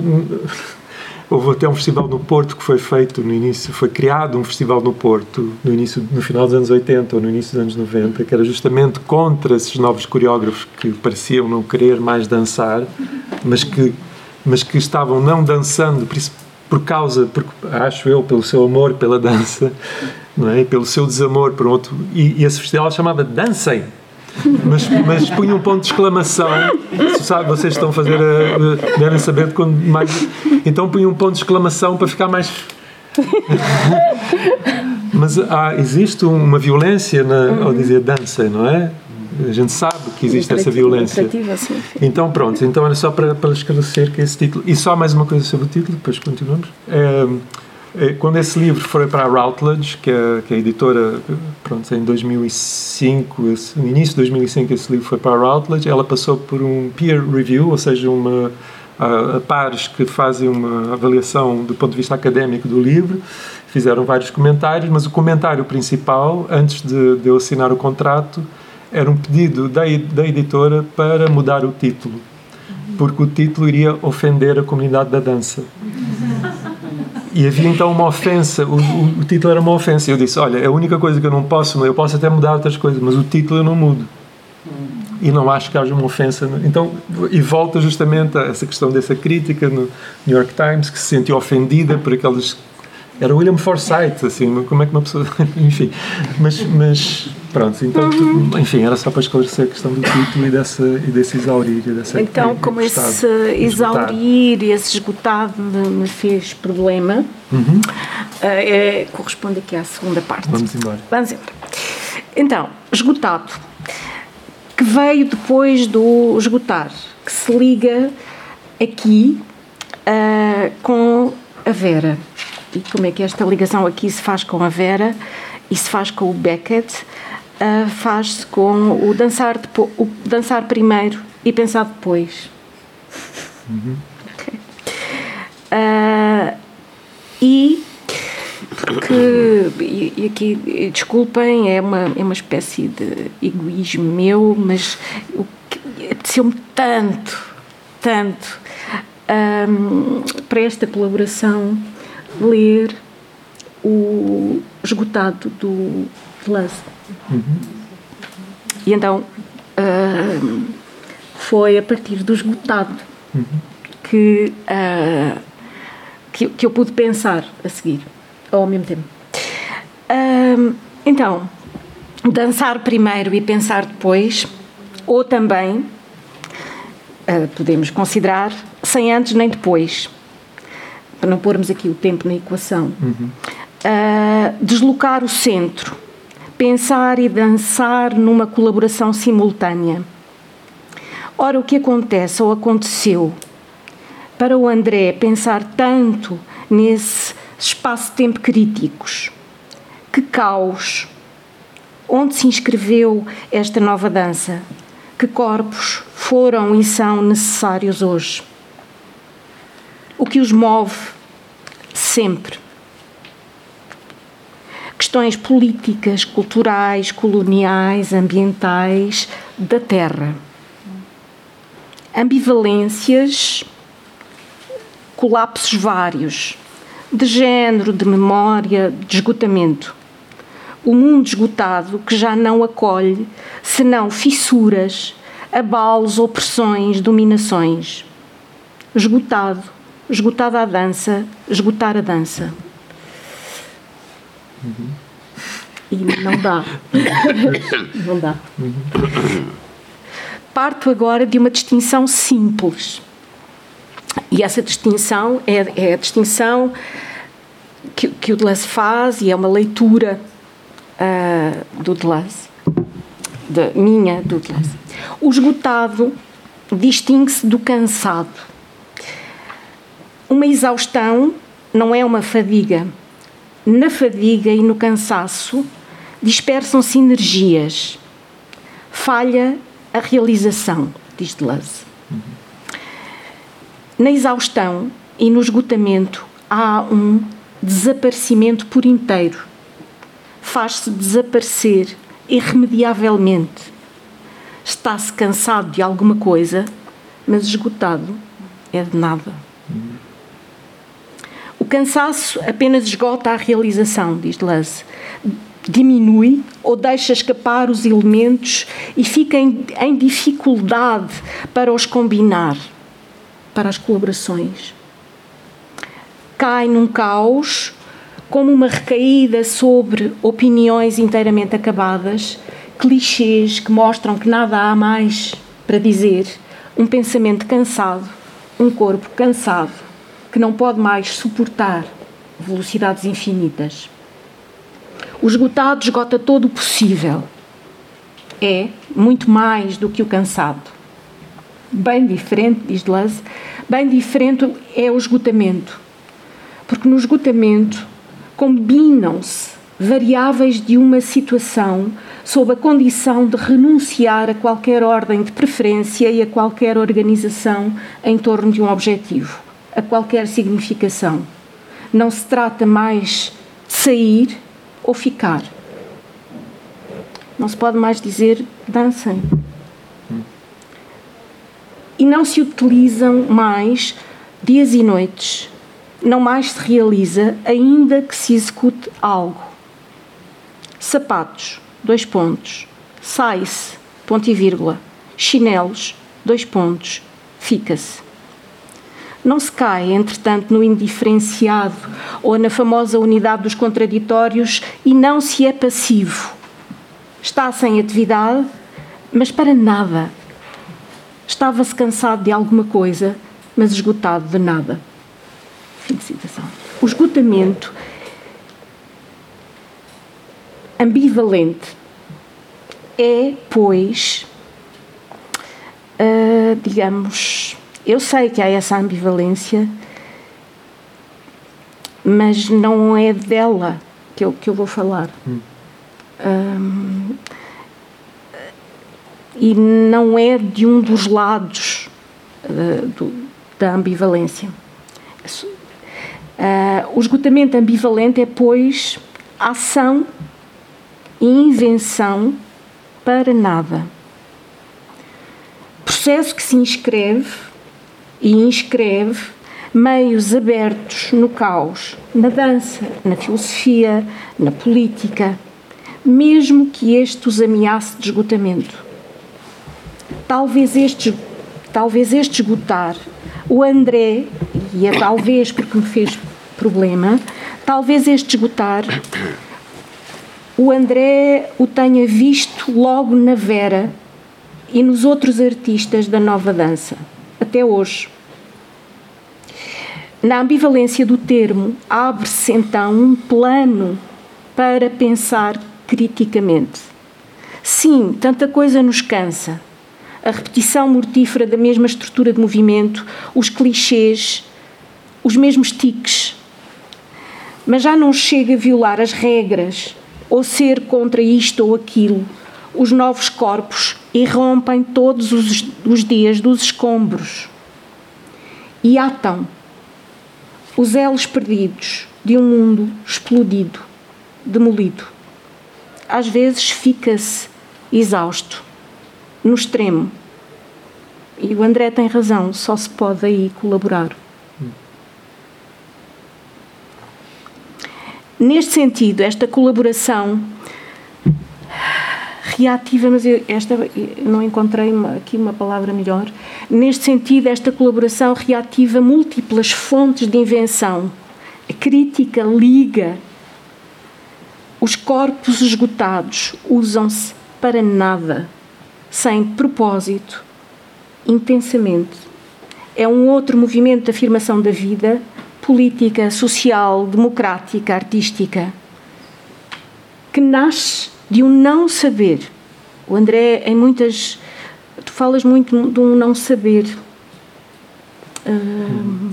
Houve até um festival no Porto que foi feito no início, foi criado um festival no Porto no início, no final dos anos 80 ou no início dos anos 90, que era justamente contra esses novos coreógrafos que pareciam não querer mais dançar, mas que, mas que estavam não dançando por, causa, por, acho eu, pelo seu amor pela dança, não é? pelo seu desamor por outro. E, e esse festival chamava Dancem mas, mas punha um ponto de exclamação. Sabe, vocês estão a fazer, a, devem saber de quando mais. Então punha um ponto de exclamação para ficar mais. mas há, existe uma violência na, ao dizer dança, não é? A gente sabe que existe essa violência. Então, pronto, então era só para, para esclarecer que esse título. E só mais uma coisa sobre o título, depois continuamos. É, é, quando esse livro foi para a Routledge, que é, que é a editora, pronto, em 2005, esse, no início de 2005 esse livro foi para a Routledge, ela passou por um peer review, ou seja, uma, a, a pares que fazem uma avaliação do ponto de vista académico do livro, fizeram vários comentários, mas o comentário principal, antes de, de eu assinar o contrato, era um pedido da, da editora para mudar o título, porque o título iria ofender a comunidade da dança. E havia então uma ofensa, o, o, o, título era uma ofensa. Eu disse: Olha, a única coisa que eu não posso, eu posso até mudar outras coisas, mas o título eu não mudo. E não acho que haja uma ofensa. Então, e volta justamente a essa questão dessa crítica no New York Times, que se sentiu ofendida por aqueles era William Forsythe, assim, como é que uma pessoa. Enfim, mas, mas pronto, então, uhum. enfim, era só para esclarecer a questão do título e, dessa, e desse exaurir. E dessa, então, como esse exaurir e esse esgotado me fez problema, uhum. é, corresponde aqui à segunda parte. Vamos embora. Vamos embora. Então, esgotado, que veio depois do esgotar, que se liga aqui uh, com a Vera e como é que esta ligação aqui se faz com a Vera e se faz com o Beckett, uh, faz-se com o dançar, depois, o dançar primeiro e pensar depois. Uhum. Okay. Uh, e porque, e, e aqui, desculpem, é uma, é uma espécie de egoísmo meu, mas apeteceu-me tanto, tanto um, ah, para esta colaboração ler o esgotado do Deleuze. Uhum. E então uh, foi a partir do esgotado uhum. que, uh, que, que, eu pude pensar a seguir, ao mesmo tempo. Uh, então, dançar primeiro e pensar depois, ou também podemos considerar sem antes nem depois para não pormos aqui o tempo na equação, uhum. uh, deslocar o centro, pensar e dançar numa colaboração simultânea. Ora, o que acontece ou aconteceu para o André pensar tanto nesse espaço-tempo críticos? Que caos! Onde se inscreveu esta nova dança? Que corpos foram e são necessários hoje? O que os move sempre. Questões políticas, culturais, coloniais, ambientais da terra. Ambivalências, colapsos vários, de género, de memória, de esgotamento. O mundo esgotado que já não acolhe senão fissuras, abalos, opressões, dominações. Esgotado esgotada a dança, esgotar a dança. Uhum. E não dá. não dá. Parto agora de uma distinção simples. E essa distinção é, é a distinção que, que, o Deleuze faz e é uma leitura uh, do Deleuze, de, minha do Deleuze. O esgotado distingue-se do cansado uma exaustão não é uma fadiga. Na fadiga e no cansaço dispersam-se energias. Falha a realização, diz Deleuze. Na exaustão e no esgotamento há um desaparecimento por inteiro. Faz-se desaparecer irremediavelmente. Está-se cansado de alguma coisa, mas esgotado é de nada cansaço apenas esgota a realização, diz Deleuze. Diminui ou deixa escapar os elementos e fica em, em dificuldade para os combinar, para as colaborações. Cai num caos, como uma recaída sobre opiniões inteiramente acabadas, clichês que mostram que nada há mais para dizer, um pensamento cansado, um corpo cansado que não pode mais suportar velocidades infinitas. O esgotado esgota todo o possível. É muito mais do que o cansado. Bem diferente, diz Deleuze, bem diferente é o esgotamento. Porque no esgotamento combinam-se variáveis de uma situação sob a condição de renunciar a qualquer ordem de preferência e a qualquer organização em torno de um objetivo a qualquer significação. Não se trata mais de sair ou ficar. Não se pode mais dizer dancem. E não se utilizam mais dias e noites. Não mais se realiza, ainda que se execute algo. Sapatos, dois pontos. Sai-se, ponto e vírgula. Chinelos, dois pontos. Fica-se não se cai, entretanto, no indiferenciado ou na famosa unidade dos contraditórios e não se é passivo. Está sem atividade, mas para nada. Estava-se cansado de alguma coisa, mas esgotado de nada. Fim de citação. O esgotamento ambivalente é, pois, uh, digamos, eu sei que há essa ambivalência, mas não é dela que eu, que eu vou falar. Hum. Um, e não é de um dos lados uh, do, da ambivalência. Uh, o esgotamento ambivalente é, pois, ação e invenção para nada. Processo que se inscreve e inscreve meios abertos no caos, na dança, na filosofia, na política, mesmo que este os ameace de esgotamento. Talvez este, talvez este esgotar, o André, e é talvez porque me fez problema, talvez este esgotar, o André o tenha visto logo na Vera e nos outros artistas da nova dança até hoje. Na ambivalência do termo, abre-se então um plano para pensar criticamente. Sim, tanta coisa nos cansa. A repetição mortífera da mesma estrutura de movimento, os clichês, os mesmos tiques. Mas já não chega a violar as regras ou ser contra isto ou aquilo. Os novos corpos irrompem todos os, os dias dos escombros e atam os elos perdidos de um mundo explodido, demolido. Às vezes fica-se exausto, no extremo. E o André tem razão, só se pode aí colaborar. Neste sentido, esta colaboração reativa, mas eu, esta não encontrei uma, aqui uma palavra melhor. Neste sentido, esta colaboração reativa múltiplas fontes de invenção. A crítica liga. Os corpos esgotados usam-se para nada, sem propósito, intensamente. É um outro movimento de afirmação da vida, política, social, democrática, artística, que nasce de um não saber. O André, em muitas. Tu falas muito de um não saber. Uh,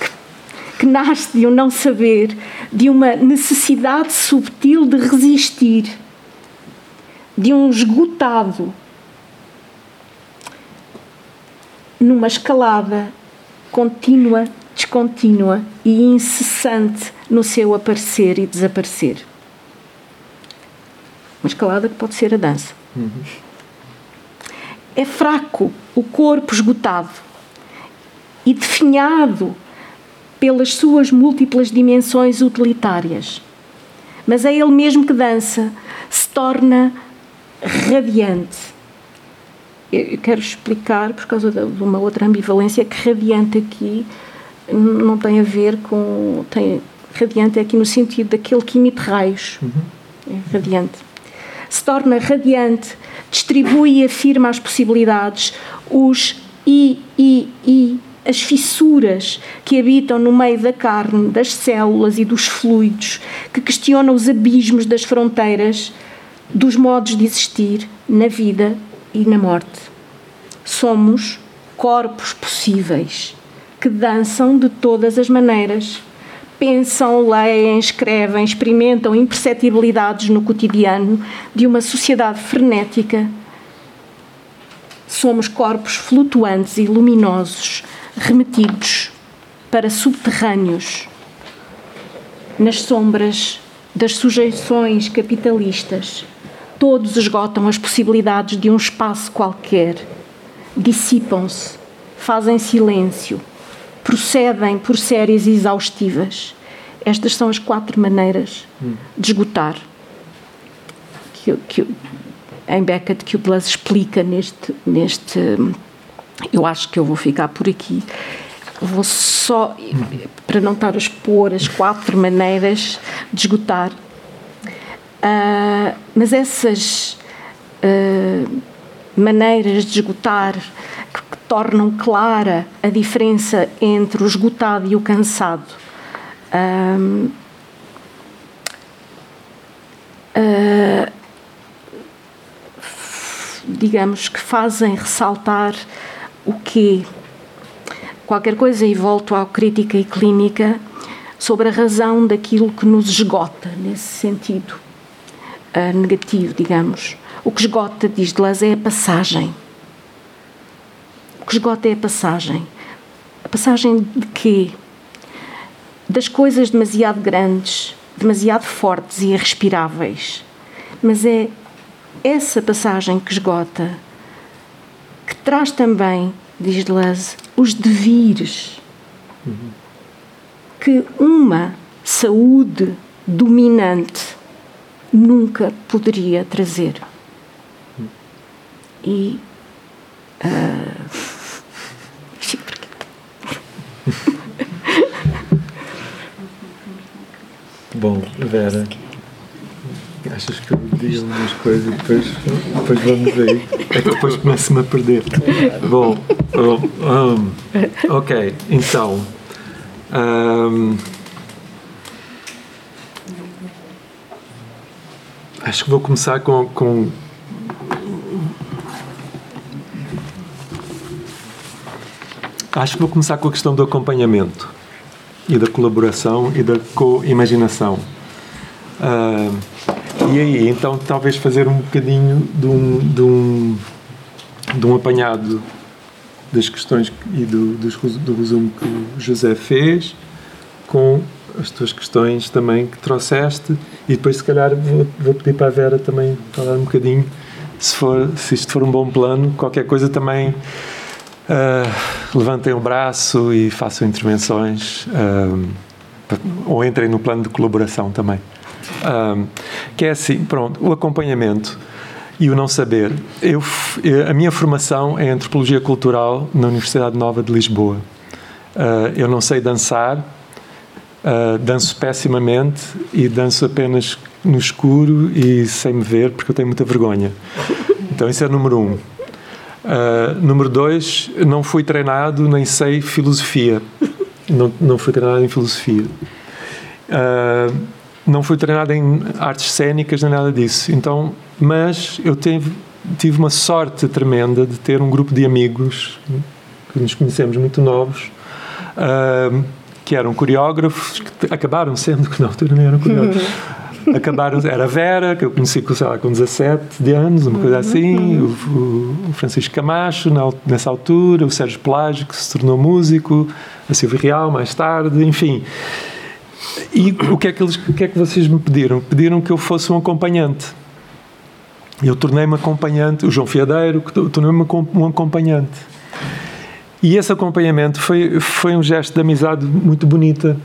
que, que nasce de um não saber, de uma necessidade subtil de resistir, de um esgotado numa escalada contínua, descontínua e incessante no seu aparecer e desaparecer. Uma escalada que pode ser a dança. Uhum. É fraco o corpo esgotado e definhado pelas suas múltiplas dimensões utilitárias. Mas é ele mesmo que dança, se torna radiante. Eu quero explicar, por causa de uma outra ambivalência, que radiante aqui não tem a ver com. Tem, radiante é aqui no sentido daquele que emite raios. Uhum. É radiante se torna radiante, distribui e afirma as possibilidades, os e, e, e, as fissuras que habitam no meio da carne, das células e dos fluidos, que questionam os abismos das fronteiras dos modos de existir na vida e na morte. Somos corpos possíveis que dançam de todas as maneiras pensam, leem, escrevem, experimentam imperceptibilidades no cotidiano de uma sociedade frenética. Somos corpos flutuantes e luminosos, remetidos para subterrâneos, nas sombras das sujeições capitalistas. Todos esgotam as possibilidades de um espaço qualquer, dissipam-se, fazem silêncio procedem por séries exaustivas. Estas são as quatro maneiras de esgotar que, que em Beckett que o Blas explica neste, neste Eu acho que eu vou ficar por aqui. Vou só, para não estar a expor as quatro maneiras de esgotar, uh, mas essas uh, maneiras de esgotar tornam clara a diferença entre o esgotado e o cansado. Uh, digamos que fazem ressaltar o que qualquer coisa e volto à crítica e clínica sobre a razão daquilo que nos esgota nesse sentido uh, negativo, digamos. O que esgota, diz Deleuze, é a passagem. Que esgota é a passagem. A passagem de quê? Das coisas demasiado grandes, demasiado fortes e irrespiráveis. Mas é essa passagem que esgota, que traz também, diz Deleuze, os devires uhum. que uma saúde dominante nunca poderia trazer. Uhum. E. Uh, Bom, Vera. Achas que eu digo umas coisas e depois, depois vamos aí? É que depois começo-me a perder. Bom, um, ok, então. Um, acho que vou começar com, com Acho que vou começar com a questão do acompanhamento e da colaboração e da co-imaginação. Uh, e aí, então, talvez fazer um bocadinho de um, de um, de um apanhado das questões e do, do resumo que o José fez com as tuas questões também que trouxeste e depois se calhar vou, vou pedir para a Vera também falar um bocadinho se, for, se isto for um bom plano, qualquer coisa também uh, levantem o braço e façam intervenções uh, ou entrem no plano de colaboração também um, que é assim, pronto, o acompanhamento e o não saber. Eu, a minha formação é Antropologia Cultural na Universidade Nova de Lisboa. Uh, eu não sei dançar, uh, danço pessimamente e danço apenas no escuro e sem me ver porque eu tenho muita vergonha. Então, isso é número um. Uh, número dois, não fui treinado nem sei filosofia. Não, não fui treinado em filosofia. Uh, não fui treinado em artes cênicas nem nada disso. Então, mas eu tive, uma sorte tremenda de ter um grupo de amigos que nos conhecemos muito novos, uh, que eram coreógrafos, que acabaram sendo, que na altura não eram coreógrafos. acabaram, era a Vera, que eu conheci sei lá, com 17 de anos, uma coisa assim, o, o Francisco Camacho, na, nessa altura, o Sérgio Pelágio, que se tornou músico, a Silvia Real, mais tarde, enfim. E o que, é que eles, o que é que vocês me pediram? Pediram que eu fosse um acompanhante. Eu tornei-me acompanhante, o João Fiadeiro, tornei-me um acompanhante. E esse acompanhamento foi, foi um gesto de amizade muito bonita.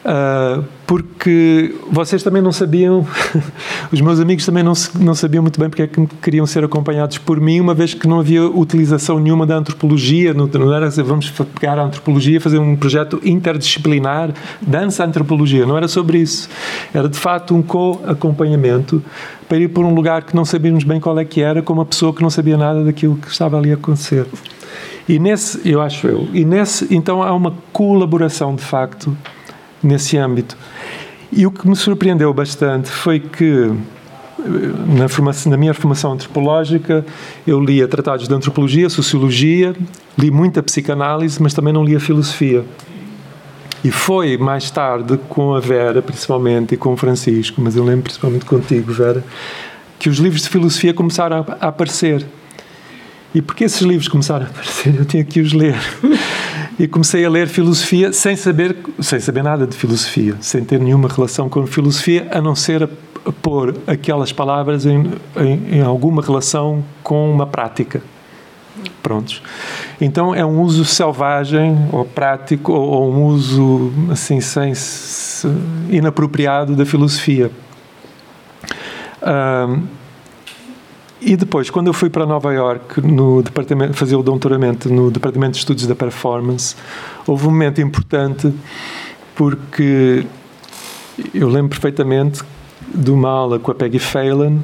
Uh, porque vocês também não sabiam, os meus amigos também não, não sabiam muito bem porque é que queriam ser acompanhados por mim, uma vez que não havia utilização nenhuma da antropologia, não, não era assim, vamos pegar a antropologia fazer um projeto interdisciplinar, dança-antropologia, não era sobre isso. Era de facto um co-acompanhamento para ir por um lugar que não sabíamos bem qual é que era, com uma pessoa que não sabia nada daquilo que estava ali a acontecer. E nesse, eu acho eu, e nesse, então há uma colaboração de facto nesse âmbito. E o que me surpreendeu bastante foi que na, formação, na minha formação antropológica eu lia tratados de antropologia, sociologia, li muita psicanálise, mas também não lia filosofia. E foi mais tarde com a Vera, principalmente, e com o Francisco, mas eu lembro principalmente contigo, Vera, que os livros de filosofia começaram a aparecer. E porque esses livros começaram a aparecer, eu tinha que os ler. E comecei a ler filosofia sem saber, sem saber nada de filosofia, sem ter nenhuma relação com filosofia, a não ser a, pôr aquelas palavras em, em, em, alguma relação com uma prática. Prontos. Então é um uso selvagem ou prático ou, ou um uso assim sem inapropriado da filosofia. Um, e depois, quando eu fui para Nova York no departamento, fazer o doutoramento no Departamento de Estudos da Performance, houve um momento importante porque eu lembro perfeitamente de uma aula com a Peggy Phelan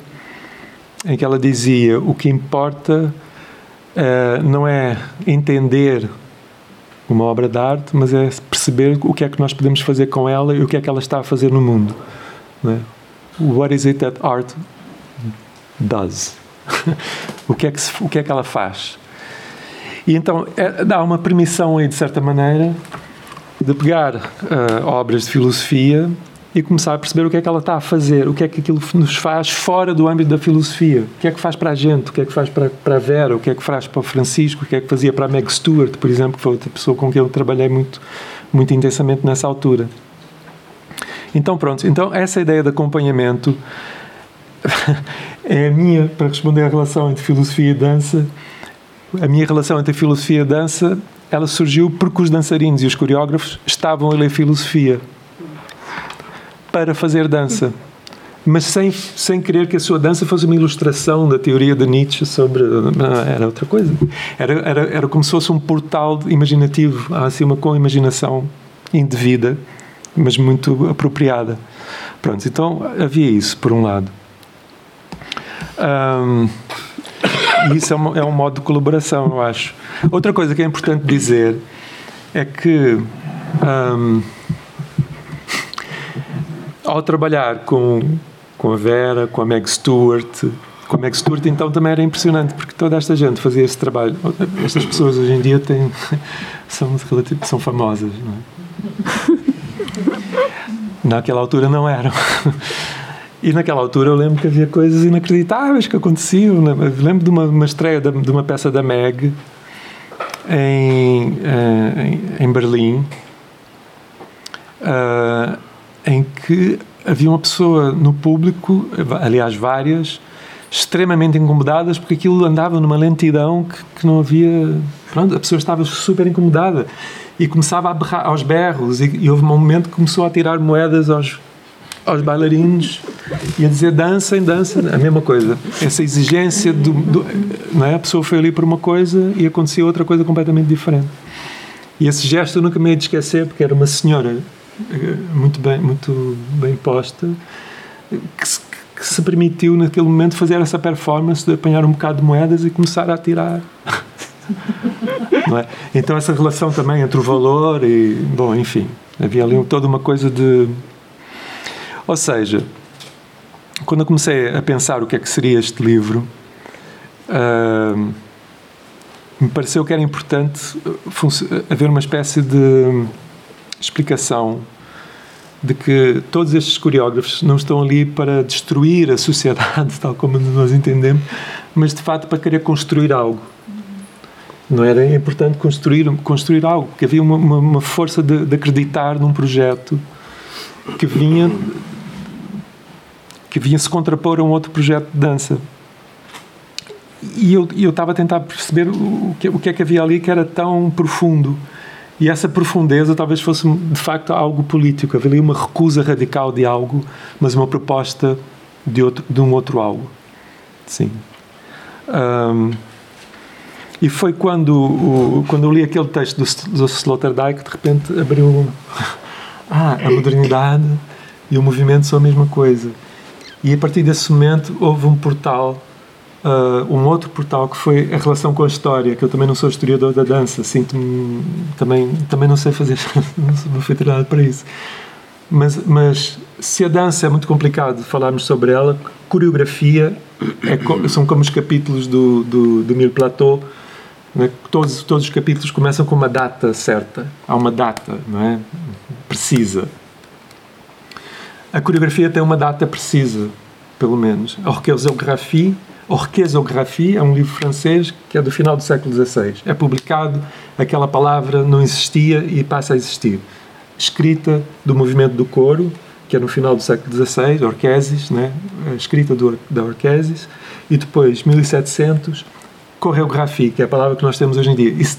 em que ela dizia o que importa uh, não é entender uma obra de arte, mas é perceber o que é que nós podemos fazer com ela e o que é que ela está a fazer no mundo. É? What is it that art does? o, que é que se, o que é que ela faz? E então é, dá uma permissão aí, de certa maneira, de pegar uh, obras de filosofia e começar a perceber o que é que ela está a fazer, o que é que aquilo nos faz fora do âmbito da filosofia, o que é que faz para a gente, o que é que faz para, para a Vera, o que é que faz para o Francisco, o que é que fazia para a Meg Stewart, por exemplo, que foi outra pessoa com quem eu trabalhei muito, muito intensamente nessa altura. Então, pronto, então essa ideia de acompanhamento é a minha, para responder à relação entre filosofia e dança, a minha relação entre filosofia e dança, ela surgiu porque os dançarinos e os coreógrafos estavam a ler filosofia para fazer dança, mas sem, sem querer que a sua dança fosse uma ilustração da teoria de Nietzsche sobre. Era outra coisa. Era, era, era como se fosse um portal imaginativo, assim, uma com imaginação indevida, mas muito apropriada. Pronto, então havia isso, por um lado. Um, isso é, uma, é um modo de colaboração, eu acho. Outra coisa que é importante dizer é que. Um, ao trabalhar com, com a Vera, com a Meg Stewart, com a Meg Stewart, então também era impressionante, porque toda esta gente fazia esse trabalho. Estas pessoas hoje em dia têm, são, são famosas, não é? Naquela altura não eram. E naquela altura eu lembro que havia coisas inacreditáveis que aconteciam. Né? Eu lembro de uma, uma estreia de, de, uma peça da Meg em, eh, em, em Berlim. Uh, em que havia uma pessoa no público, aliás, várias, extremamente incomodadas porque aquilo andava numa lentidão que, que não havia. Pronto, a pessoa estava super incomodada e começava a berrar aos berros. E, e houve um momento que começou a tirar moedas aos, aos bailarinos e a dizer dancem, dancem, a mesma coisa. Essa exigência do, do, não é? A pessoa foi ali por uma coisa e acontecia outra coisa completamente diferente. E esse gesto eu nunca me ia de esquecer porque era uma senhora muito bem, muito bem posta, que se, que se permitiu naquele momento fazer essa performance de apanhar um bocado de moedas e começar a atirar. é? Então essa relação também entre o valor e, bom, enfim, havia ali toda uma coisa de... Ou seja, quando eu comecei a pensar o que é que seria este livro, uh, me pareceu que era importante haver uma espécie de explicação de que todos estes coreógrafos não estão ali para destruir a sociedade, tal como nós entendemos, mas de facto para querer construir algo. Não era importante construir, construir algo, porque havia uma, uma, uma força de, de, acreditar num projeto que vinha que vinha se contrapor a um outro projeto de dança. E eu, eu estava a tentar perceber o que, o que é que havia ali que era tão profundo e essa profundeza talvez fosse de facto algo político. Havia ali uma recusa radical de algo, mas uma proposta de, outro, de um outro algo. Sim. Um, e foi quando, o, quando eu li aquele texto do, do Sloterdijk que de repente abriu. Ah, a modernidade e o movimento são a mesma coisa. E a partir desse momento houve um portal Uh, um outro portal que foi a relação com a história, que eu também não sou historiador da dança, sinto-me também também não sei fazer, não fui treinado para isso. Mas, mas se a dança é muito complicado falarmos sobre ela, coreografia é, são como os capítulos do, do, do Mil Plateau, né? todos, todos os capítulos começam com uma data certa, há uma data, não é? Precisa. A coreografia tem uma data precisa, pelo menos. A orqueographie Orquesographie é um livro francês que é do final do século XVI. É publicado, aquela palavra não existia e passa a existir. Escrita do movimento do coro, que é no final do século XVI, Orquesis, né? escrita do, da Orquesis, e depois, 1700, coreografia, que é a palavra que nós temos hoje em dia. Isso,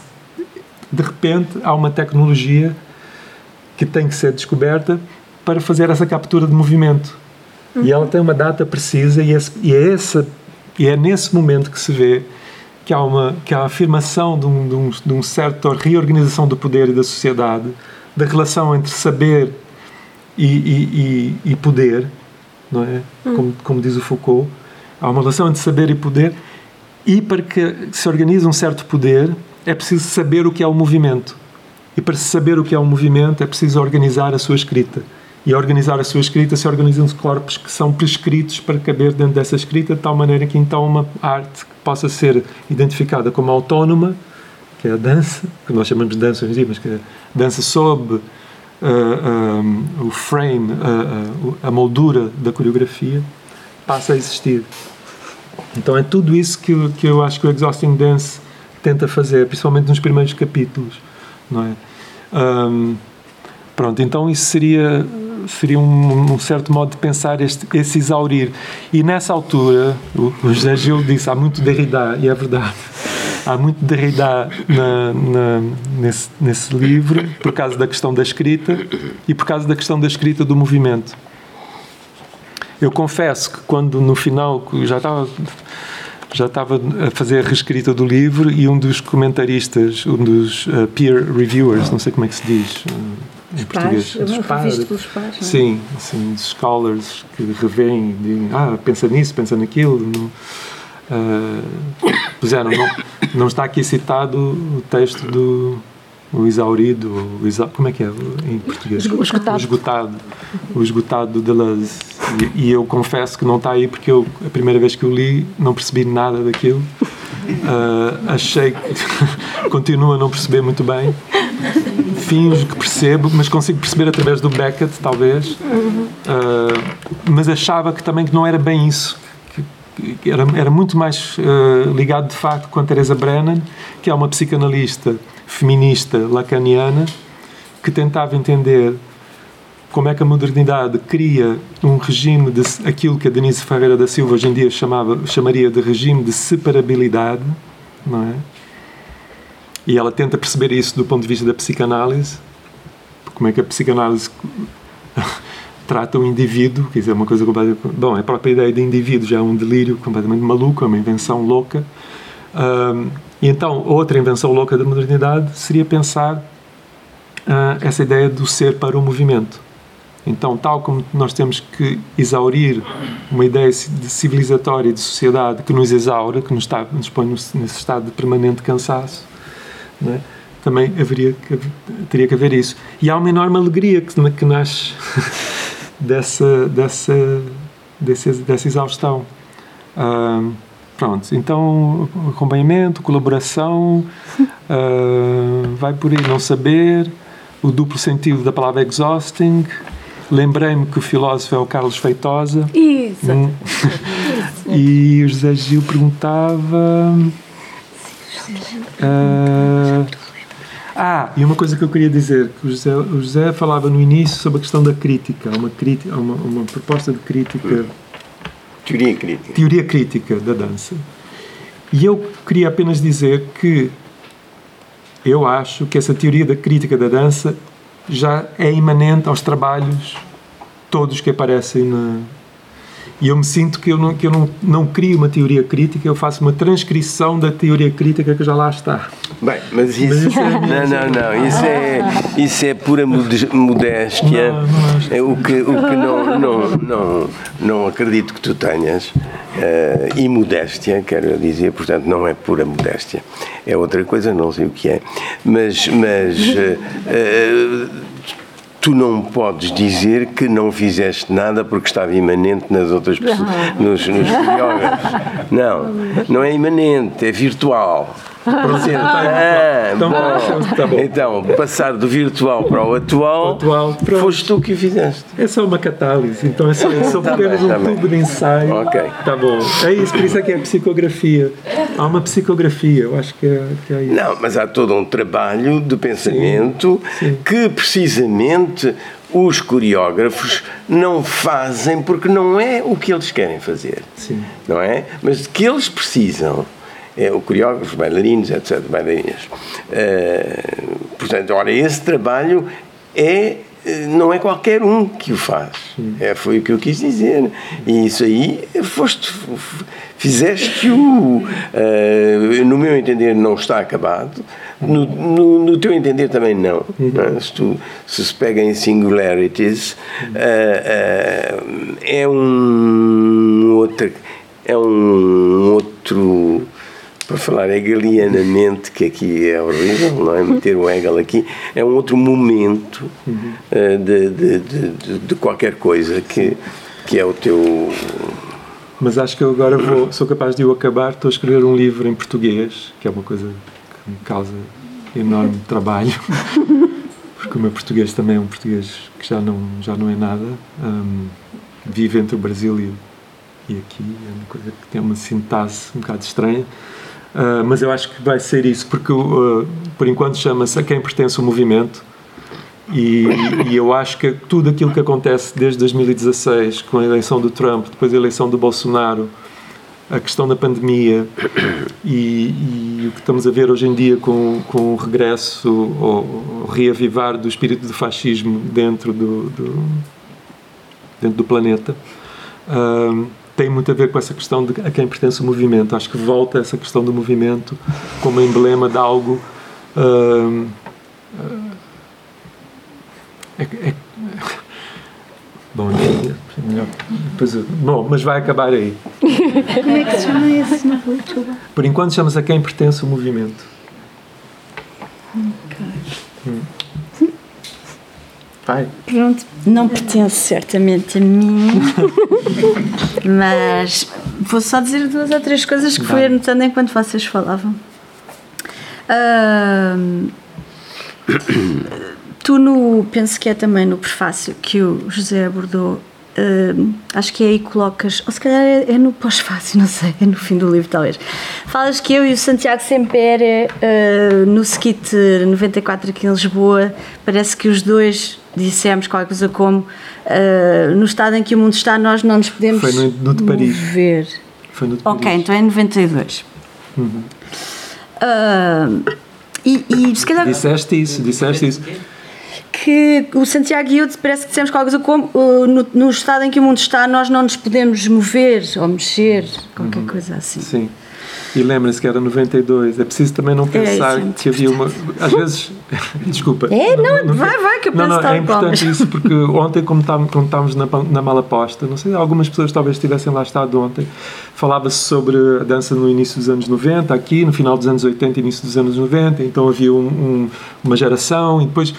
de repente, há uma tecnologia que tem que ser descoberta para fazer essa captura de movimento. Uhum. E ela tem uma data precisa, e, esse, e é essa E é nesse momento que se vê que há, uma, que há a afirmação de um, de, um, de um certo reorganização do poder e da sociedade, da relação entre saber e, e, e, e poder, não é? Hum. Como, como diz o Foucault, há uma relação entre saber e poder, e para que se organize um certo poder, é preciso saber o que é o movimento. E para saber o que é um movimento, é preciso organizar a sua escrita. E a organizar a sua escrita se organizam corpos que são prescritos para caber dentro dessa escrita, de tal maneira que então uma arte possa ser identificada como autónoma, que é a dança, que nós chamamos de dança hoje em dia, mas que é dança sob uh, um, o frame, uh, uh, a moldura da coreografia, passa a existir. Então é tudo isso que, que eu acho que o Exhausting Dance tenta fazer, principalmente nos primeiros capítulos, não é? Um, pronto, então isso seria seria um, um, certo modo de pensar este, esse exaurir. E nessa altura, o, o José Gil disse, há muito Derrida, e é verdade, há muito Derrida na, na, nesse, nesse livro, por causa da questão da escrita e por causa da questão da escrita do movimento. Eu confesso que quando no final já estava já estava a fazer a reescrita do livro e um dos comentaristas, um dos uh, peer reviewers, não sei como é que se diz uh, em português, dos pares, pelos pares, é? sim, assim, dos scholars que revêem, dizem, ah, pensa nisso, pensa naquilo, não, uh, puseram, não, não está aqui citado o texto do o exaurido, o exa, como é que é em português? O esgotado. O esgotado, o esgotado do Deleuze. E, e, eu confesso que não está aí porque eu, a primeira vez que eu li, não percebi nada daquilo. Uh, achei que continua a não perceber muito bem. Finjo que percebo, mas consigo perceber através do Beckett, talvez. Uh, mas achava que também que não era bem isso. Que, era, era muito mais uh, ligado, de facto, com a Teresa Brennan, que é uma psicanalista feminista lacaniana que tentava entender como é que a modernidade cria um regime de aquilo que a Denise Ferreira da Silva hoje em dia chamava, chamaria de regime de separabilidade, não é? E ela tenta perceber isso do ponto de vista da psicanálise, como é que a psicanálise trata o indivíduo, quer dizer, uma coisa completamente... Bom, a própria ideia de indivíduo já é um delírio completamente maluco, é uma invenção louca. Um, e então, outra invenção louca da modernidade seria pensar uh, essa ideia do ser para o movimento. Então, tal como nós temos que exaurir uma ideia de civilizatória de sociedade que nos exaure, que nos, está, nos põe nesse estado de permanente cansaço, é? também haveria que, teria que haver isso. E há uma enorme alegria que, que nasce dessa, dessa, dessa, dessa exaustão. Uh, Pronto, então acompanhamento, colaboração, uh, vai por aí não saber, o duplo sentido da palavra exhausting. Lembrei-me que o filósofo é o Carlos Feitosa. Isso. Hum. e o José Gil perguntava. Uh, ah, e uma coisa que eu queria dizer, que o José, o José falava no início sobre a questão da crítica, uma, crítica, uma, uma proposta de crítica Teoria crítica. Teoria crítica da dança. E eu queria apenas dizer que eu acho que essa teoria da crítica da dança já é imanente aos trabalhos todos que aparecem na, e eu me sinto que eu não, que eu não, não crio uma teoria crítica, eu faço uma transcrição da teoria crítica que já lá está. Bem, mas isso. Mas é não, não, não. Isso é, isso é pura modéstia. Não, não é o que, o que não, não, não, não acredito que tu tenhas. Uh, e modéstia, quero dizer, portanto, não é pura modéstia. É outra coisa, não sei o que é. Mas. mas uh, uh, tu não podes dizer que não fizeste nada porque estava imanente nas outras pessoas, nos, nos Não, não é imanente, é virtual. Ah, então, bom. Tá então, passar do virtual para o atual, atual foste tu que fizeste. É só uma catálise, então é só, é só tá bem, um tá tubo bem. de ensaio. Ok. Tá bom. É isso, por isso é que é psicografia. Há uma psicografia, eu acho que é, que é isso. Não, mas há todo um trabalho de pensamento sim, sim. que precisamente os coreógrafos não fazem porque não é o que eles querem fazer. Sim. Não é? Mas que eles precisam é, o coreógrafo, bailarinos, etc., bailarinas. Uh, portanto, ora, esse trabalho é não é qualquer um que o faz. É, foi o que eu quis dizer. E isso aí, foste, fizeste-o, uh, no meu entender, não está acabado. No, no, no teu entender também não. Uhum. Se, tu, se se pega em singularities, uh, uh, é um outro. É um outro para falar hegelianamente, que aqui é horrível, não é? Meter o Hegel aqui, é um outro momento uh, de, de, de, de, qualquer coisa que, que é o teu. Mas acho que eu agora vou, sou capaz de o acabar. Estou a escrever um livro em português, que é uma coisa que me causa enorme trabalho, porque o meu português também é um português que já não, já não é nada. Um, vive entre o Brasil e, e aqui, é uma coisa que tem uma sintase um bocado estranha. Uh, mas eu acho que vai ser isso, porque uh, por enquanto chama-se a quem pertence o movimento. E, e, eu acho que tudo aquilo que acontece desde 2016, com a eleição do Trump, depois a eleição do Bolsonaro, a questão da pandemia e, e o que estamos a ver hoje em dia com, com o regresso ou, reavivar do espírito do fascismo dentro do, do dentro do planeta. Uh, tem muito a ver com essa questão de a quem pertence o movimento. Acho que volta essa questão do movimento como emblema de algo. Uh, é, é, bom, é melhor. Depois, bom, mas vai acabar aí. Como é que se chama esse Por enquanto chama-se a quem pertence o movimento. Okay. Hum. Pai. Pronto, não pertence certamente a mim, mas vou só dizer duas ou três coisas que fui anotando enquanto vocês falavam. Uh, tu, no, penso que é também no prefácio que o José abordou, uh, acho que é aí colocas, ou se calhar é, é no pós-fácil, não sei, é no fim do livro talvez. Falas que eu e o Santiago Sempere, uh, no Skit 94 aqui em Lisboa, parece que os dois dissemos qualquer coisa como uh, no estado em que o mundo está nós não nos podemos Foi no, no de Paris. mover. Foi no de ok, então é 92. Uhum. Uh, e, e se calhar... Disseste isso, disseste isso. Que o Santiago e eu parece que dissemos qualquer coisa como uh, no, no, estado em que o mundo está nós não nos podemos mover ou mexer, qualquer uhum. coisa assim. Sim. E lembrem-se que era 92. É preciso também não é, pensar é, que havia uma. Às vezes. Desculpa. É, não, não, vai, vai, que eu Não, não, é importante isso, porque ontem, como estávamos na, na mala posta, não sei, algumas pessoas talvez tivessem lá estado ontem, falava-se sobre a dança no início dos anos 90, aqui, no final dos anos 80, início dos anos 90, então havia um, um, uma geração e depois.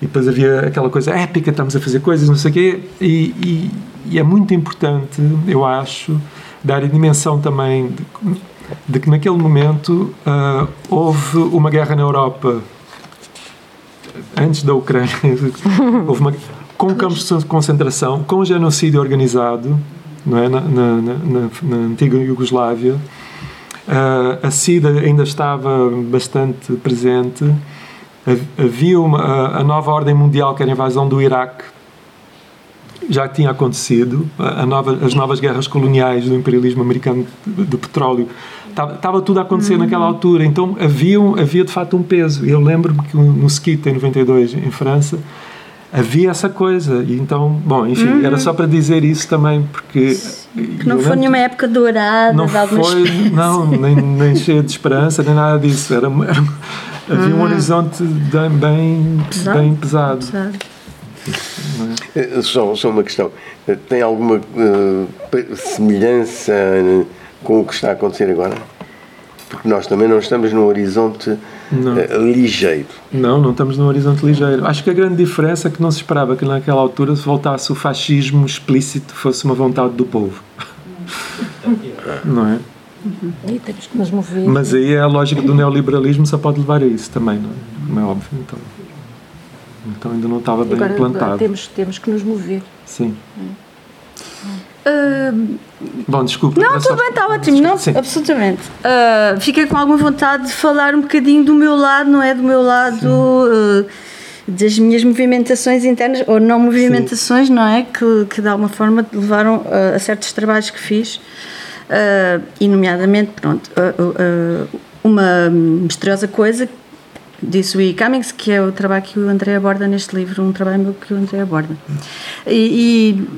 E depois havia aquela coisa épica, estamos a fazer coisas, não sei o quê, e, e, e é muito importante, eu acho, dar a dimensão também de, de que naquele momento uh, houve uma guerra na Europa antes da Ucrânia houve uma, com campos de concentração com genocídio organizado não é na, na, na, na antiga Iugoslávia. Uh, a SIDA ainda estava bastante presente. Havia uma, a, a nova ordem mundial que era a invasão do Iraque já tinha acontecido, nova, as novas guerras coloniais do imperialismo americano do petróleo estava tudo a acontecer uhum. naquela altura, então havia, havia de facto um peso. Eu lembro-me que no Skit em 92, em França, havia essa coisa. E então, bom, enfim, uhum. era só para dizer isso também, porque. Que não foi nenhuma época dourada, não foi, Não, nem, nem cheia de esperança, nem nada disso. Era, era havia um uhum. horizonte bem, pesado. Bem pesado. pesado. É? Só, só uma questão. Tem alguma uh, semelhança com o que está a acontecer agora? Porque nós também não estamos num horizonte uh, ligeiro. Não, não estamos num horizonte ligeiro. Acho que a grande diferença é que não se esperava que naquela altura se voltasse o fascismo explícito, fosse uma vontade do povo. não é? Uhum. Temos que nos mover. Mas aí é a lógica do neoliberalismo só pode levar a isso também, não é? Como é óbvio. Então, então ainda não estava bem Agora, implantado. Temos, temos que nos mover. Sim. Uh, Bom, desculpa. Não, tudo bem, está ótimo. Não, absolutamente. Uh, fiquei com alguma vontade de falar um bocadinho do meu lado, não é? Do meu lado. Uh, das minhas movimentações internas, ou não movimentações, Sim. não é? Que, que de alguma forma levaram a certos trabalhos que fiz, e nomeadamente, pronto, uma misteriosa coisa This We Cummings, que é o trabalho que o André aborda neste livro, um trabalho que o André aborda. E, e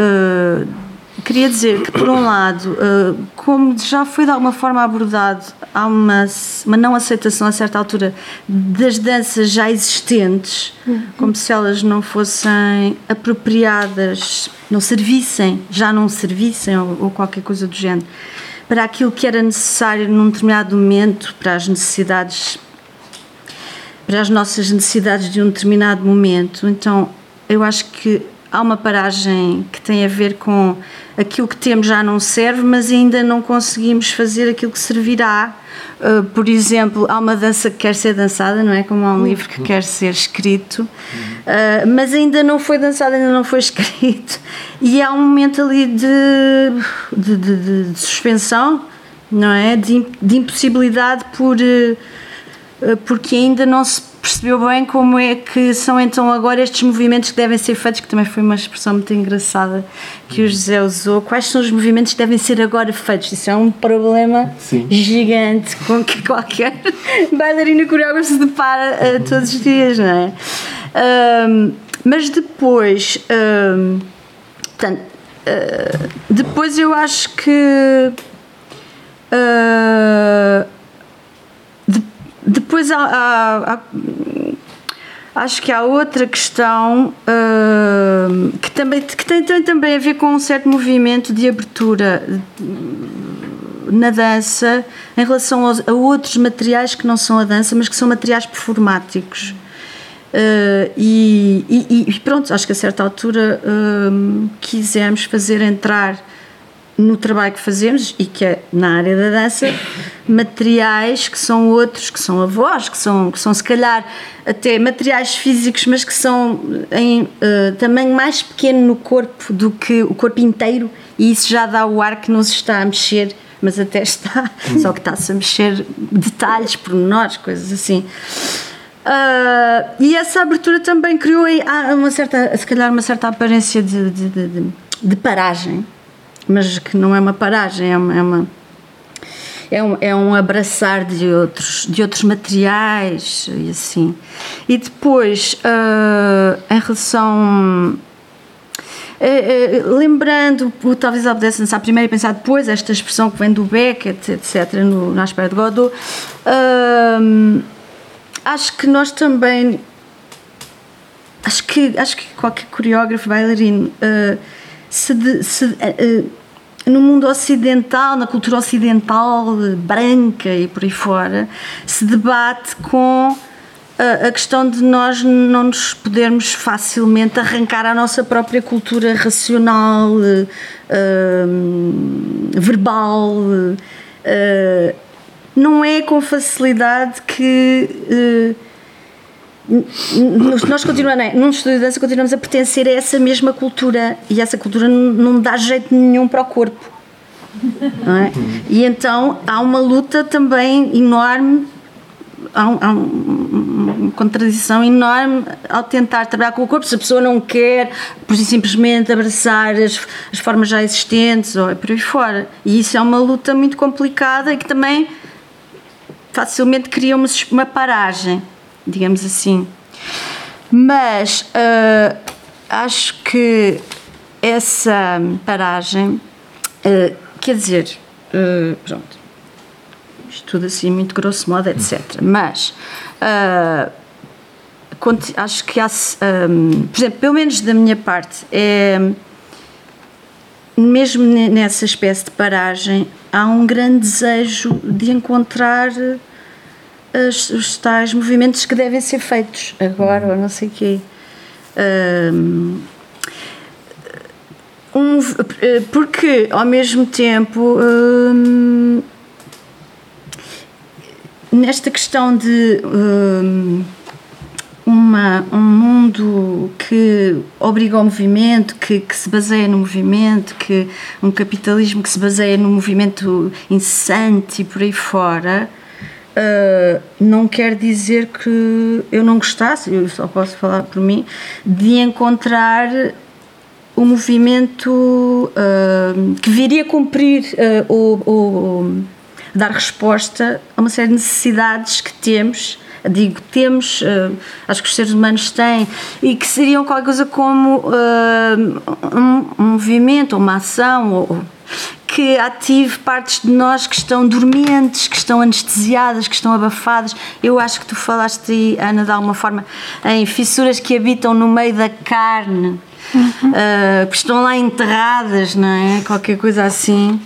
uh, queria dizer que, por um lado, uh, como já foi de alguma forma abordado, há uma, uma não aceitação a certa altura das danças já existentes, como se elas não fossem apropriadas, não servissem, já não servissem ou, ou qualquer coisa do género, para aquilo que era necessário num determinado momento, para as necessidades para as nossas necessidades de um determinado momento. Então, eu acho que há uma paragem que tem a ver com aquilo que temos já não serve, mas ainda não conseguimos fazer aquilo que servirá. Uh, por exemplo, há uma dança que quer ser dançada, não é? Como há um livro que quer ser escrito, uh, mas ainda não foi dançado, ainda não foi escrito. E há um momento ali de, de, de, de suspensão, não é? De, de impossibilidade por. Uh, porque ainda não se percebeu bem como é que são então agora estes movimentos que devem ser feitos, que também foi uma expressão muito engraçada que o José usou. Quais são os movimentos que devem ser agora feitos? Isso é um problema Sim. gigante com que qualquer bailarina coreógrafo se depara uh, todos os dias, não é? Um, mas depois, um, portanto, uh, depois eu acho que. Uh, depois há, há, há, acho que há outra questão uh, que, também, que tem, tem, também a ver com um certo movimento de abertura na dança em relação aos, a outros materiais que não são a dança, mas que são materiais performáticos. Uh, e, e, e, pronto, acho que a certa altura uh, quisemos fazer entrar no trabalho que fazemos e que é na área da dança materiais que são outros que são avós que são que são se calhar até materiais físicos mas que são em uh, tamanho mais pequeno no corpo do que o corpo inteiro e isso já dá o ar que não se está a mexer mas até está só que está-se a mexer detalhes pormenores coisas assim. Uh, e essa abertura também criou aí, uma certa se calhar uma certa aparência de, de, de, de paragem mas que não é uma paragem, é uma, é, uma, é, um, é um abraçar de outros, de outros materiais e assim. E depois, uh, em relação. Uh, uh, lembrando, talvez eu pudesse pensar primeiro e pensar depois, esta expressão que vem do Beckett, etc., no, na espera de Godot, acho que nós também. Acho que, acho que qualquer coreógrafo, bailarino se, de, se uh, no mundo ocidental, na cultura ocidental branca e por aí fora, se debate com a, a questão de nós não nos podermos facilmente arrancar à nossa própria cultura racional, uh, verbal. Uh, não é com facilidade que nós continuamos, é? num estudo de dança continuamos a pertencer a essa mesma cultura e essa cultura não dá jeito nenhum para o corpo. É? E então há uma luta também enorme, há, um, há uma contradição enorme ao tentar trabalhar com o corpo. Se a pessoa não quer, por simplesmente abraçar as, as formas já existentes ou é por aí fora. E isso é uma luta muito complicada e que também facilmente cria uma, uma paragem digamos assim. Mas uh, acho que essa paragem, uh, quer dizer, uh, pronto, isto tudo assim muito grosso modo, etc. Mas acho que há, um, por exemplo, pelo menos da minha parte, é, mesmo nessa espécie de paragem, há um grande desejo de encontrar as, os tais movimentos que devem ser feitos agora, ou não sei o quê. Um, um, porque, ao mesmo tempo, um, nesta questão de um, uma, um mundo que obriga ao movimento, que, que se baseia no movimento, que um capitalismo que se baseia no movimento incessante e por aí fora, Uh, não quer dizer que eu não gostasse, eu só posso falar por mim, de encontrar o movimento uh, que viria cumprir uh, o, o, dar resposta a uma série de necessidades que temos digo temos, uh, acho que os seres humanos têm, e que seriam qualquer coisa como um, um, movimento, uma ação, ou, que ative partes de nós que estão dormentes, que estão anestesiadas, que estão abafadas. Eu acho que tu falaste aí, Ana, de alguma forma, em fissuras que habitam no meio da carne, uhum. uh, que estão lá enterradas, não é? Qualquer coisa assim.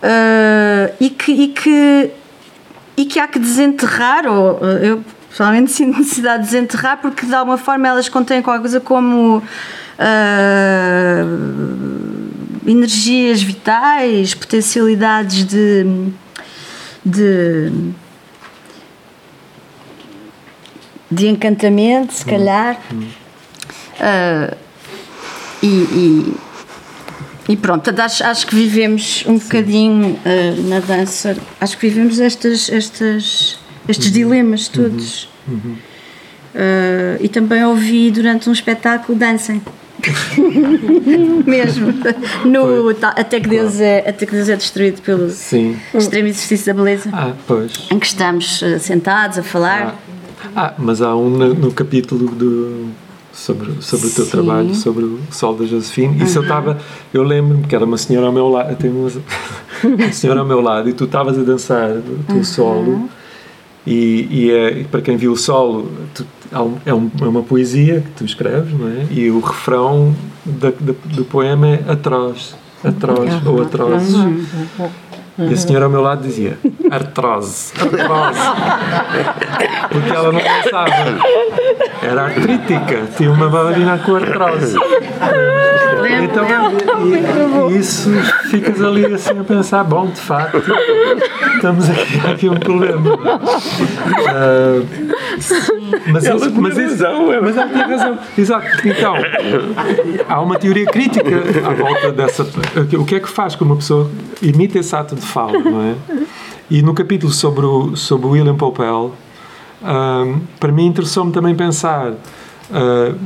Uh, e, que, e, que, e que há que desenterrar, ou eu pessoalmente sinto necessidade de desenterrar, porque de alguma forma elas contêm qualquer coisa como. Uh, energias vitais, potencialidades de, de, de encantamento, se calhar. Uh, e, e, e, pronto, acho, acho que vivemos um Sim. bocadinho uh, na dança, acho que vivemos estas, estas, estes uhum. dilemas todos. Uhum. Uhum. Uh, e também ouvi durante um espetáculo Dancem. Mesmo. No, até, que Deus é, até que Deus é destruído pelo Sim. extremo exercício da beleza. Ah, pois. Em que estamos uh, sentados a falar. Ah, ah mas há um no, no capítulo do, sobre, sobre o teu trabalho, sobre o Sol da Josefine. Isso eu estava, eu lembro-me que era uma senhora ao meu lado, tem uma, uma senhora ao meu lado e tu estavas a dançar o teu solo. E, e, é, para quem viu o solo, tu, é, um, é, uma poesia que tu escreves, não é? E o refrão da, da, do poema é atroz, atroz ou atrozes. E a senhora ao meu lado dizia artrose, artrose. Porque ela não pensava. Era artrítica, tinha uma bailarina com artrose. Então, e, e isso ficas ali assim a pensar: bom, de facto, estamos aqui, aqui um problema. Uh, mas, ela isso, mas, isso, mas ela tem razão. Exato. Então, há uma teoria crítica à volta dessa. O que é que faz que uma pessoa imita esse ato de fala, não é? E no capítulo sobre o, sobre o William Popel, um, para mim interessou-me também pensar. Uh,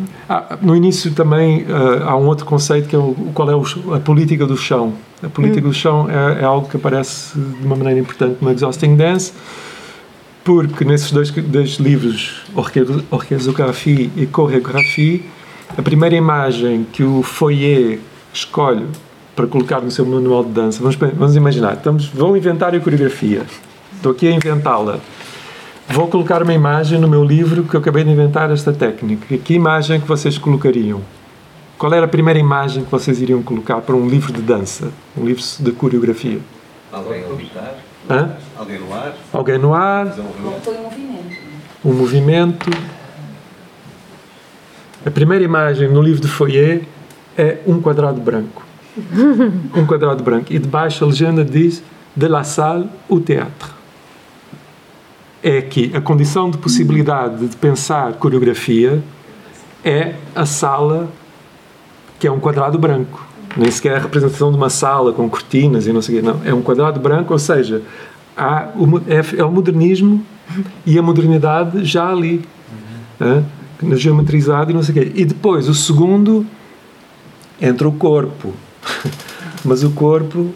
no início também uh, há um outro conceito que é o, qual é o, a política do chão. A política hum. do chão é, é, algo que aparece de uma maneira importante no Exhausting Dance, porque nesses dois, dois livros, Orchezographie e Choreographie, a primeira imagem que o Foyer escolhe para colocar no seu manual de dança. Vamos, vamos imaginar, estamos, vão inventar a coreografia. Estou aqui a inventá-la. Vou colocar uma imagem no meu livro que eu acabei de inventar esta técnica. Que imagem que vocês colocariam? Qual era a primeira imagem que vocês iriam colocar para um livro de dança, um livro de coreografia? Alguém a habitar? Hã? Alguém no ar? Alguém no ar? Um movimento. Um movimento. A primeira imagem no livro de Foyer é um quadrado branco. um quadrado branco. E debaixo a legenda diz de la salle au théâtre. É que a condição de possibilidade de pensar coreografia é a sala que é um quadrado branco. Nem sequer é a representação de uma sala com cortinas e não sei o quê. Não, é um quadrado branco, ou seja, há o, é, é o modernismo e a modernidade já ali. Uhum. É, geometrizado e não sei o quê. E depois, o segundo, entra o corpo Mas o corpo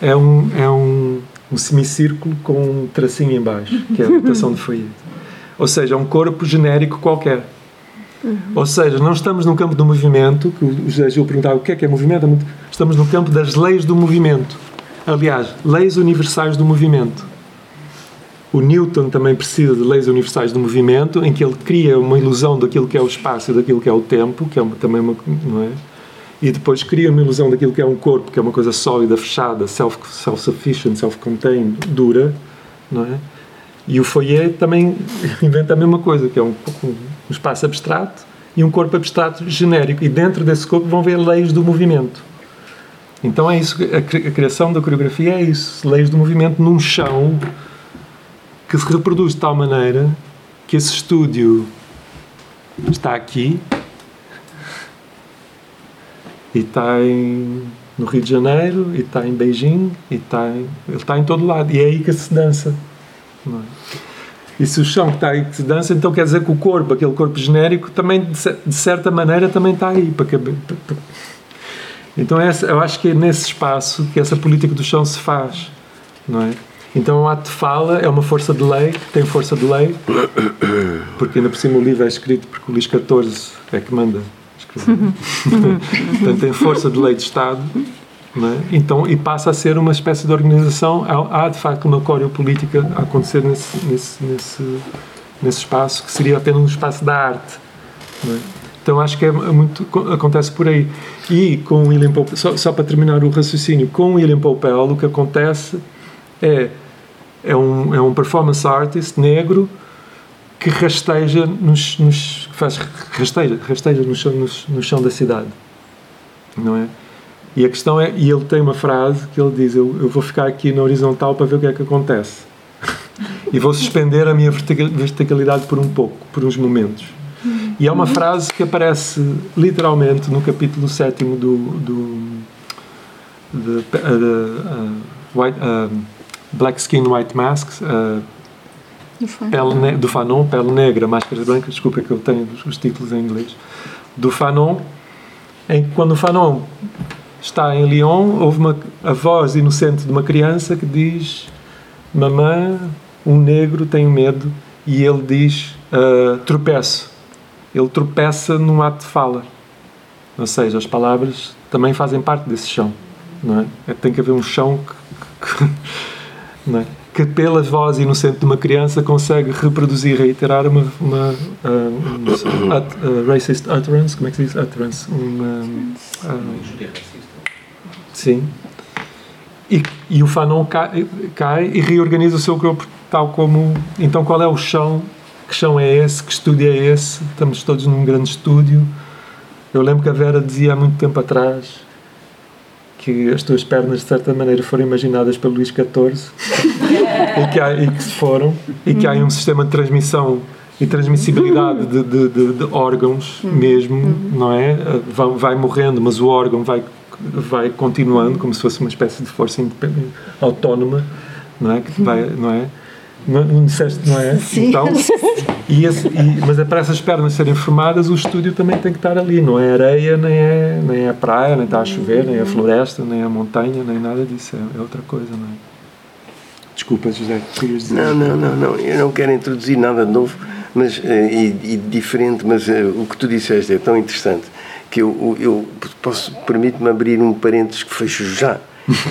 é um, é um, um semicírculo com um tracinho em baixo, que é a rotação de folheto. Ou seja, é um corpo genérico qualquer. Uhum. Ou seja, não estamos no campo do movimento, que o José Gil perguntava o que é que é movimento, estamos no campo das leis do movimento. Aliás, leis universais do movimento. O Newton também precisa de leis universais do movimento, em que ele cria uma ilusão daquilo que é o espaço e daquilo que é o tempo, que é uma, também uma, não é? E depois cria uma ilusão daquilo que é um corpo, que é uma coisa sólida, fechada, self-sufficient, self-contained, dura, não é? E o foyer também inventa a mesma coisa, que é um, um espaço abstrato e um corpo abstrato genérico. E dentro desse corpo vão ver leis do movimento. Então é isso, a, criação da coreografia é isso, leis do movimento num chão que se reproduz de tal maneira que esse estúdio está aqui e está em, no Rio de Janeiro, e está em Beijing, e está em, ele está em todo lado. E é aí que se dança. É? E se o chão que está aí que se dança, então quer dizer que o corpo, aquele corpo genérico, também, de certa maneira, também está aí. Para para... Então essa, eu acho que é nesse espaço que essa política do chão se faz. Não é? Então o ato de fala é uma força de lei, tem força de lei, porque ainda por cima o livro é escrito porque o Luís XIV é que manda. Portanto, tem força de lei de Estado. é? Então, e passa a ser uma espécie de organização. Há, de facto uma coreo política a acontecer nesse, nesse, nesse, nesse espaço, que seria apenas um espaço da arte. é? Então acho que é muito acontece por aí. E com o William Pope, só, só para terminar o raciocínio, com o William Popel o que acontece é é um, é um performance artist negro que rasteja nos, nos faz rasteja, rasteja no chão, no, no chão da cidade não é? E a questão é, e ele tem uma frase que ele diz: Eu, eu vou ficar aqui na horizontal para ver o que é que acontece. e vou suspender a minha verticalidade por um pouco, por uns momentos. E é uma frase que aparece literalmente no capítulo 7 do. do de, uh, uh, white, uh, Black Skin, White Masks. Do Fanon. Do Fanon, Pele Negra, Máscaras Brancas, desculpa que eu tenho os, os títulos em inglês. Do Fanon, em que quando o Fanon está em Lyon, houve uma, a voz inocente de uma criança que diz: Mamã, um negro tem medo, e ele diz: uh, tropeço. Ele tropeça num ato de fala. Ou seja, as palavras também fazem parte desse chão. Não é? é tem que haver um chão que, que, não é? Que pela voz inocente de uma criança consegue reproduzir, reiterar uma, uma uh, um, ut, uh, racist utterance, como é que se diz utterance? Uma, Injúria racista. sim. E, e o Fanon cai, cai e reorganiza o seu corpo tal como... Então qual é o chão? Que chão é esse? Que estúdio é esse? Estamos todos num grande estúdio. Eu lembro que a Vera dizia há muito tempo atrás que as tuas pernas de certa maneira foram imaginadas pelo Luís XIV e, que há, e que se foram e que há um sistema de transmissão e transmissibilidade de, de, de, de órgãos mesmo, não é? Vai, vai morrendo, mas o órgão vai, vai continuando como se fosse uma espécie de força independente, autónoma, não é? Que vai, não é? Não, não disseste, não é? Sim. Então, e esse, e, mas é para essas pernas serem formadas, o estúdio também tem que estar ali. Não é areia, nem é, nem é praia, nem está a chover, nem é floresta, nem é montanha, nem nada disso. É, é outra coisa, não é? Desculpa, José, querias dizer? Não, não, não, não. Eu não quero introduzir nada de novo mas, eh, e, e diferente, mas eh, o que tu disseste é tão interessante que eu, eu posso permite-me abrir um parênteses que fecho já.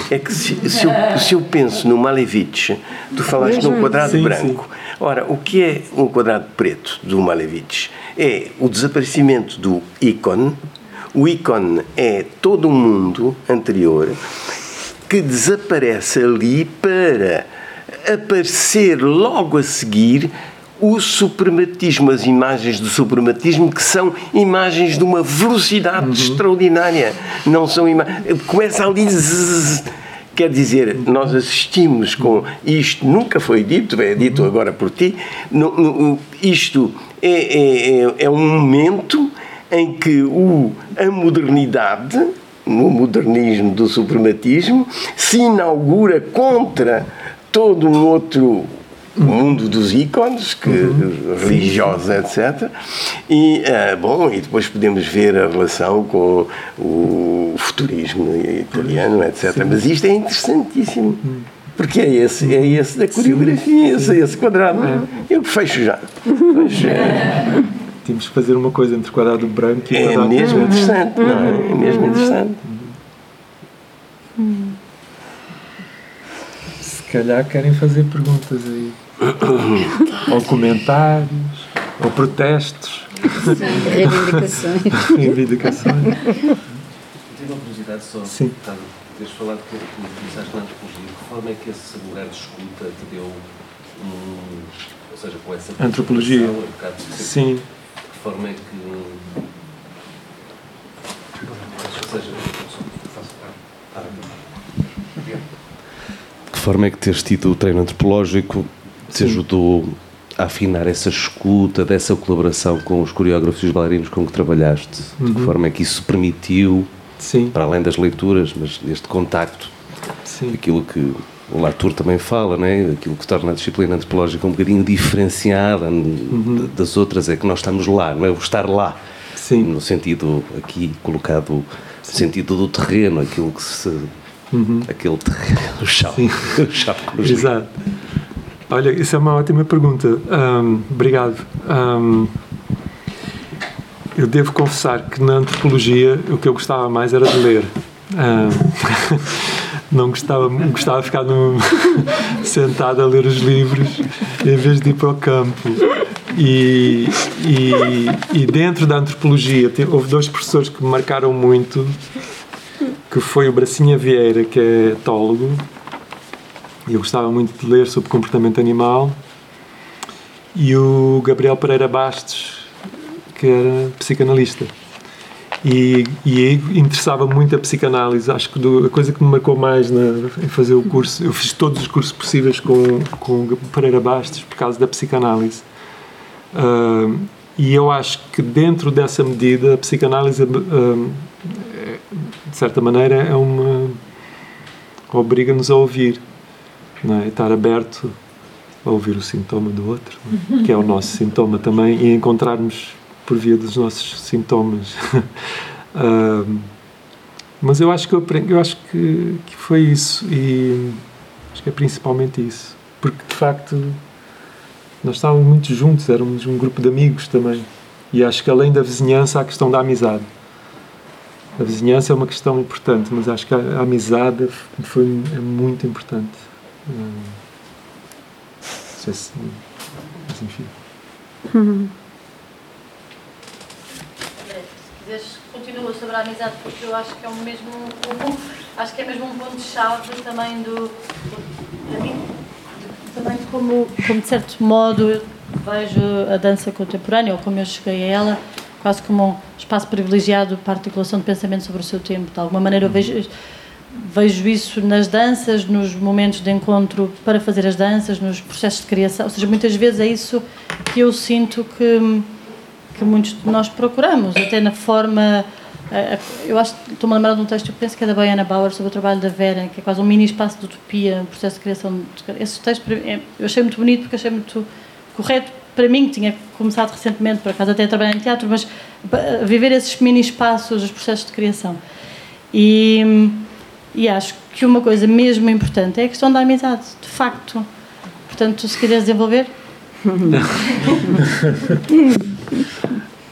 É que se, se, eu, se eu penso no Malevich, tu falaste num quadrado Sim, branco. Ora, o que é um quadrado preto do Malevich? É o desaparecimento do ícone. O ícone é todo o mundo anterior que desaparece ali para aparecer logo a seguir o suprematismo, as imagens do suprematismo que são imagens de uma velocidade extraordinária. Não são imagens. Começa ali. zzz, Quer dizer, nós assistimos com. Isto nunca foi dito, é dito agora por ti. isto é, é, é- é um momento em que o, a modernidade, no modernismo do suprematismo, se inaugura contra todo um outro mundo dos ícones, que, religiosos, etc. E, ah, bom, e depois podemos ver a relação com o futurismo italiano, etc. Mas isto é interessantíssimo. Porque é esse, é esse da coreografia, esse, esse quadrado. Eu fecho já. Fecho, é, Tínhamos que fazer uma coisa entre quadrado branco e é quadrado mesmo preto. interessante, não é? É mesmo interessante. Se calhar querem fazer perguntas aí. ou comentários, ou protestos, Reivindicações. reivindicações. Eu tenho uma curiosidade só. Sim. Teres falado que que utilizaste na antropologia. De que forma é que esse lugar de escuta te deu um. Ou seja, com essa. Antropologia. um bocado Sim. De que forma é que. Ou seja. De que forma é que teres tido o treino antropológico te ajudou a afinar essa escuta, dessa colaboração com os coreógrafos e os bailarinos com que trabalhaste? De que forma é que isso permitiu, Sim, para além das leituras, mas este contacto, sim. aquilo que o Latour também fala, né? aquilo que torna a disciplina antropológica um bocadinho diferenciada n- das outras, é que nós estamos lá, não é o estar lá, Sim. no sentido aqui colocado, no sentido do terreno, aquilo que se Uhum. Aquele o chave, o chave Exato. Olha, isso é uma ótima pergunta. Um, obrigado. Um, eu devo confessar que na antropologia o que eu gostava mais era de ler. Um, não gostava, gostava de ficar no, sentado a ler os livros em vez de ir para o campo. E, e, e dentro da antropologia houve dois professores que me marcaram muito, que foi o Bracinha Vieira, que é etólogo, eu gostava muito de ler sobre comportamento animal, e o Gabriel Pereira Bastos, que era psicanalista. E, e interessava muito a psicanálise. Acho que do, a coisa que me marcou mais na, em fazer o curso, eu fiz todos os cursos possíveis com, com Pereira Bastos por causa da psicanálise. Uh, e eu acho que dentro dessa medida a psicanálise, uh, de certa maneira, é uma obriga-nos a ouvir, não é? estar aberto a ouvir o sintoma do outro, é? que é o nosso sintoma também, e encontrarmos por via dos nossos sintomas. mas eu acho que eu, aprendi, eu acho que, que foi isso e acho que é principalmente isso, porque de facto nós estávamos muito juntos, éramos um grupo de amigos também. E acho que além da vizinhança há a questão da amizade. A vizinhança é uma questão importante, mas acho que a, amizade foi, é muito importante. Se. Mas enfim. Uhum. quiseres, continua sobre a amizade, porque eu acho que é o mesmo. Acho que é mesmo um ponto-chave também do. também como, como de certo modo vejo a dança contemporânea, ou como eu cheguei a ela, quase como um espaço privilegiado para articulação de pensamento sobre o seu tempo. De alguma maneira eu vejo, vejo isso nas danças, nos momentos de encontro para fazer as danças, nos processos de criação. Ou seja, muitas vezes é isso que eu sinto que que muitos de nós procuramos, até na forma. Eh, eh, eu acho estou-me a lembrar de um texto, eu penso que é da Baiana Bauer, sobre o trabalho da Vera, que é quase um mini espaço de utopia, um processo de criação. Esse texto é, eu achei muito bonito porque achei muito correto para mim, que tinha começado recentemente, por acaso até a trabalhar em teatro, mas viver esses mini espaços, os processos de criação. E, e acho que uma coisa mesmo importante é a questão da amizade, de facto. Portanto, se quiseres desenvolver.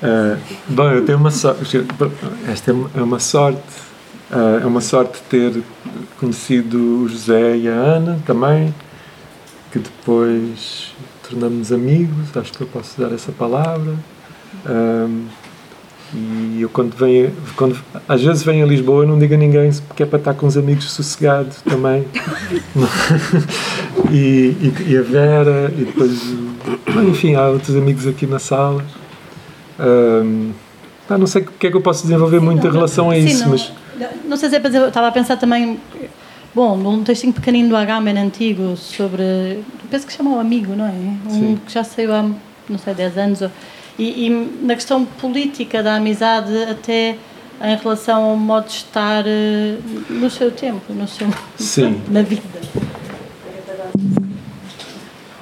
Uh, bom, eu tenho uma sorte. Esta é uma sorte. Uh, é uma sorte ter conhecido o José e a Ana também, que depois tornamos amigos. Acho que eu posso dar essa palavra. Uh, e eu quando venho, quando, às vezes venho a Lisboa, eu não digo a ninguém porque é para estar com os amigos sossegado também. e, e, e, a Vera, e depois, enfim, há outros amigos aqui na sala. Um, não sei o que é que eu posso desenvolver sim, muito não, em relação a sim, isso, não, mas. Não sei se é para dizer, estava a pensar também. Bom, num textinho pequenino do Agamben antigo sobre. Penso que chama o Amigo, não é? Um sim. que já saiu há, não sei, 10 anos. E, e, na questão política da amizade, até em relação ao modo de estar eh, no seu tempo, no seu, Sim. na vida.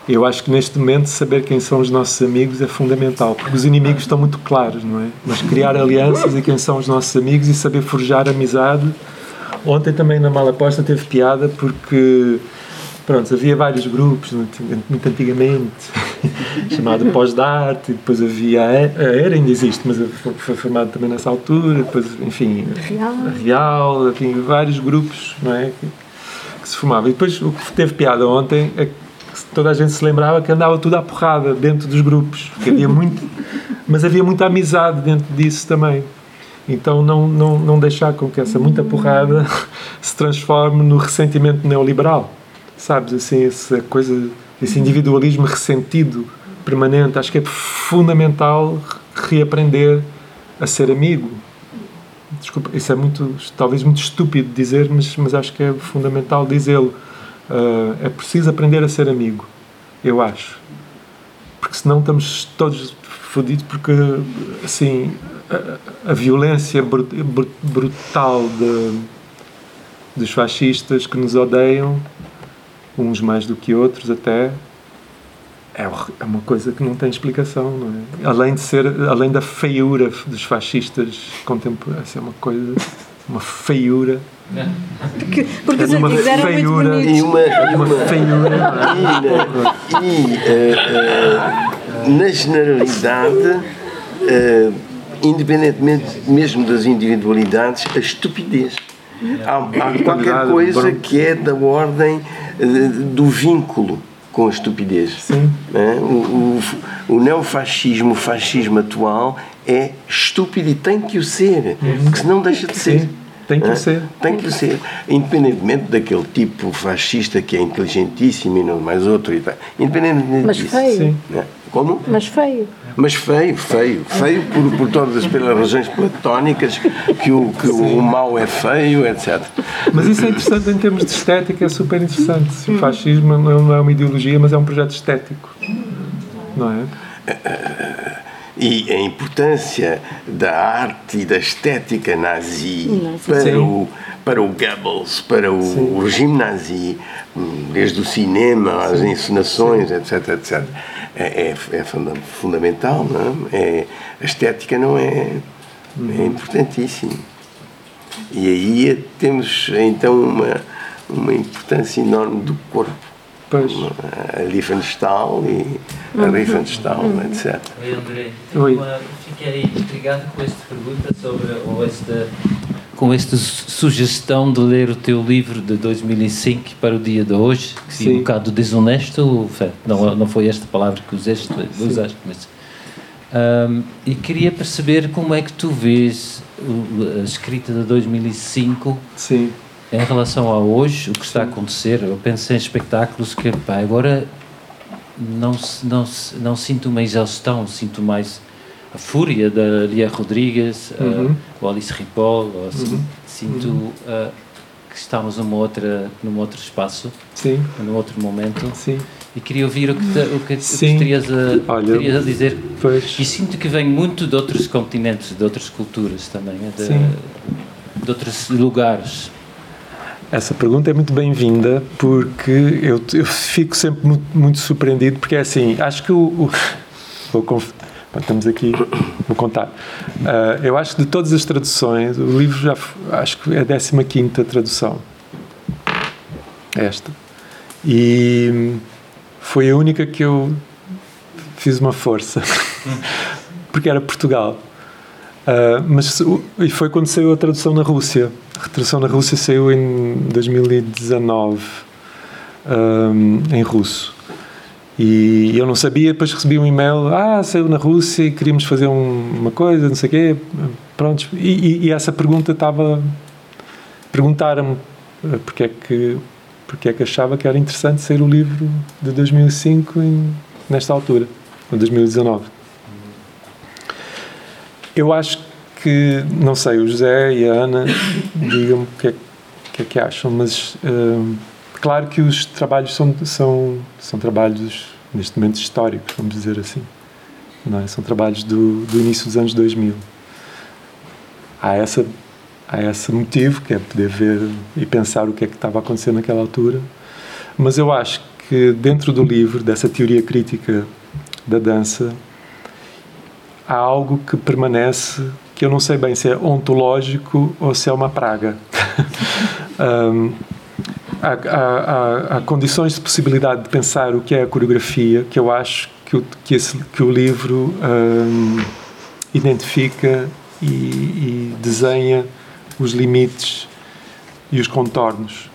Eu acho que neste momento saber quem são os nossos amigos é fundamental, porque os inimigos estão muito claros, não é? Mas criar alianças e quem são os nossos amigos e saber forjar amizade. Ontem também na Mala Posta teve piada porque pronto, havia vários grupos, muito antigamente, chamado Pós-Arte, depois havia a ERA, ainda existe, mas foi formado também nessa altura, depois, enfim, Real, Real enfim, vários grupos, não é? Que, que se formavam. E depois o que teve piada ontem é que toda a gente se lembrava que andava tudo à porrada dentro dos grupos, que havia muito, mas havia muita amizade dentro disso também. Então não, não, não deixar com que essa muita porrada se transforme no ressentimento neoliberal sabes, assim, essa coisa, esse individualismo ressentido, permanente. Acho que é fundamental reaprender a ser amigo. Desculpa, isso é muito, talvez muito estúpido dizer, mas, mas acho que é fundamental dizê-lo. Uh, é preciso aprender a ser amigo, eu acho. Porque senão estamos todos fodidos, porque, assim, a, a violência brutal de, dos fascistas que nos odeiam uns mais do que outros até, é, é uma coisa que não tem explicação, não é? Além de ser, além da feiura dos fascistas contemporâneos, é uma coisa uma feiura. Porque, porque É os uma antigos eram muito feiura. bonitos. E uma, e Uma uma, feiura. e, na- e, eh, eh, na generalidade, eh, independentemente mesmo das individualidades, a estupidez. Há, há qualquer coisa que é da ordem eh, do vínculo com a estupidez. Sim. né? O, o, o neofascismo, o fascismo atual é estúpido e tem que o ser, porque senão deixa de ser. Sim, tem que o Hã? ser. Tem que o ser. Independentemente daquele tipo fascista que é inteligentíssimo e não mais outro e tal. Independentemente Mas disso. feio. Sim. Como? Mas feio. Mas feio, feio. Feio por, por todas pelas razões platónicas que o, que o mal é feio, etc. Mas isso é interessante em termos de estética, é super interessante. O fascismo não não é uma ideologia, mas é um projeto estético. Não é? E a importância da arte e da estética nazi, para, o, para o Goebbels, para o, o regime nazi, hum, desde o cinema às encenações, etc, etc, é, é, é funda- fundamental, não é? É- A estética não é, é importantíssimo. E aí temos então uma, uma importância enorme do corpo. Pois. A Riefenstahl e a Riefenstahl, etc. Oi, André. Oi. Eu, ah, fiquei intrigado com esta pergunta sobre, ou esta, com esta su- sugestão de ler o teu livro de 2005 para o dia de hoje, que Sim. um bocado desonesto, não, não foi esta palavra que usaste, usaste mas... Ahm, e queria perceber como é que tu vês a escrita de 2005 Sim. em relação a hoje, o que está a acontecer, eu penso em espetáculos que pá, agora não, não, não sinto uma exaustão, sinto mais a fúria da Lia Rodrigues, uh, Uhum. o Alice Ripoll, ou assim, Uhum. sinto uh, que estamos numa outra, num outro espaço, Sim. num outro momento, Sim. e queria ouvir o que, te, o que, Sim. terias, a, Olha, terias a dizer. Pois. E sinto que vem muito de outros continentes, de outras culturas também, de, Sim. de outros lugares. Essa pergunta é muito bem-vinda porque eu, eu fico sempre muito, muito surpreendido porque é assim, acho que o... o vou estamos aqui, vou contar. Ah, eu acho que de todas as traduções, o livro já acho que é a 15ª tradução. Esta. E foi a única que eu fiz uma força. porque era Portugal. Ah, mas e foi quando saiu a tradução na Rússia. A tradução na Rússia saiu em 2019 ahm, em russo. E eu não sabia, depois recebi um e-mail, ah, saiu na Rússia e queríamos fazer um- uma coisa, não sei o quê. Prontos. E, e- e essa pergunta estava... Perguntaram-me ah, porque é que porque é que achava que era interessante sair o livro de 2005 em, nesta altura, em 2019. Eu acho que, não sei, o José e a Ana, digam-me o que, é, que é que acham, mas hum, claro que os trabalhos são, são, são trabalhos, neste momento, históricos, vamos dizer assim. É? São trabalhos do, do início dos anos 2000. Há, essa, há esse motivo, que é poder ver e pensar o que é que estava acontecendo naquela altura, mas eu acho que dentro do livro, dessa teoria crítica da dança, há algo que permanece que eu não sei bem se é ontológico ou se é uma praga. Hum, há, há- há- condições de possibilidade de pensar o que é a coreografia que eu acho que o, que esse- que o livro hum, identifica e, e desenha os limites e os contornos.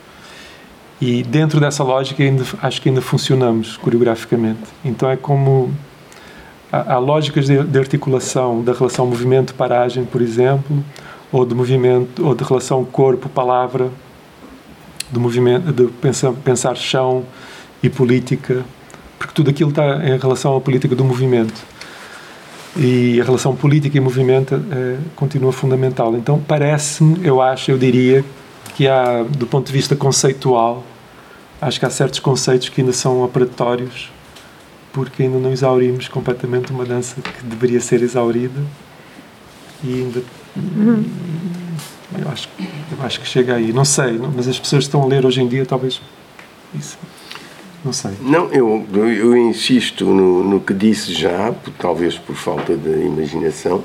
E dentro dessa lógica ainda, acho que ainda funcionamos coreograficamente. Então é como há, há lógicas de, de articulação da relação movimento-paragem, por exemplo, ou de movimento ou de relação corpo-palavra, do movimento de pensar, pensar chão e política, porque tudo aquilo está em relação à política do movimento. E a relação política e movimento eh, continua fundamental. Então parece-me, eu acho, eu diria que há, do ponto de vista conceitual, acho que há certos conceitos que ainda são operatórios porque ainda não exaurimos completamente uma dança que deveria ser exaurida e ainda eu acho, eu acho que chega aí, não sei, mas as pessoas estão a ler hoje em dia talvez isso, não sei. Não, eu, eu insisto no, no que disse já, talvez por falta de imaginação,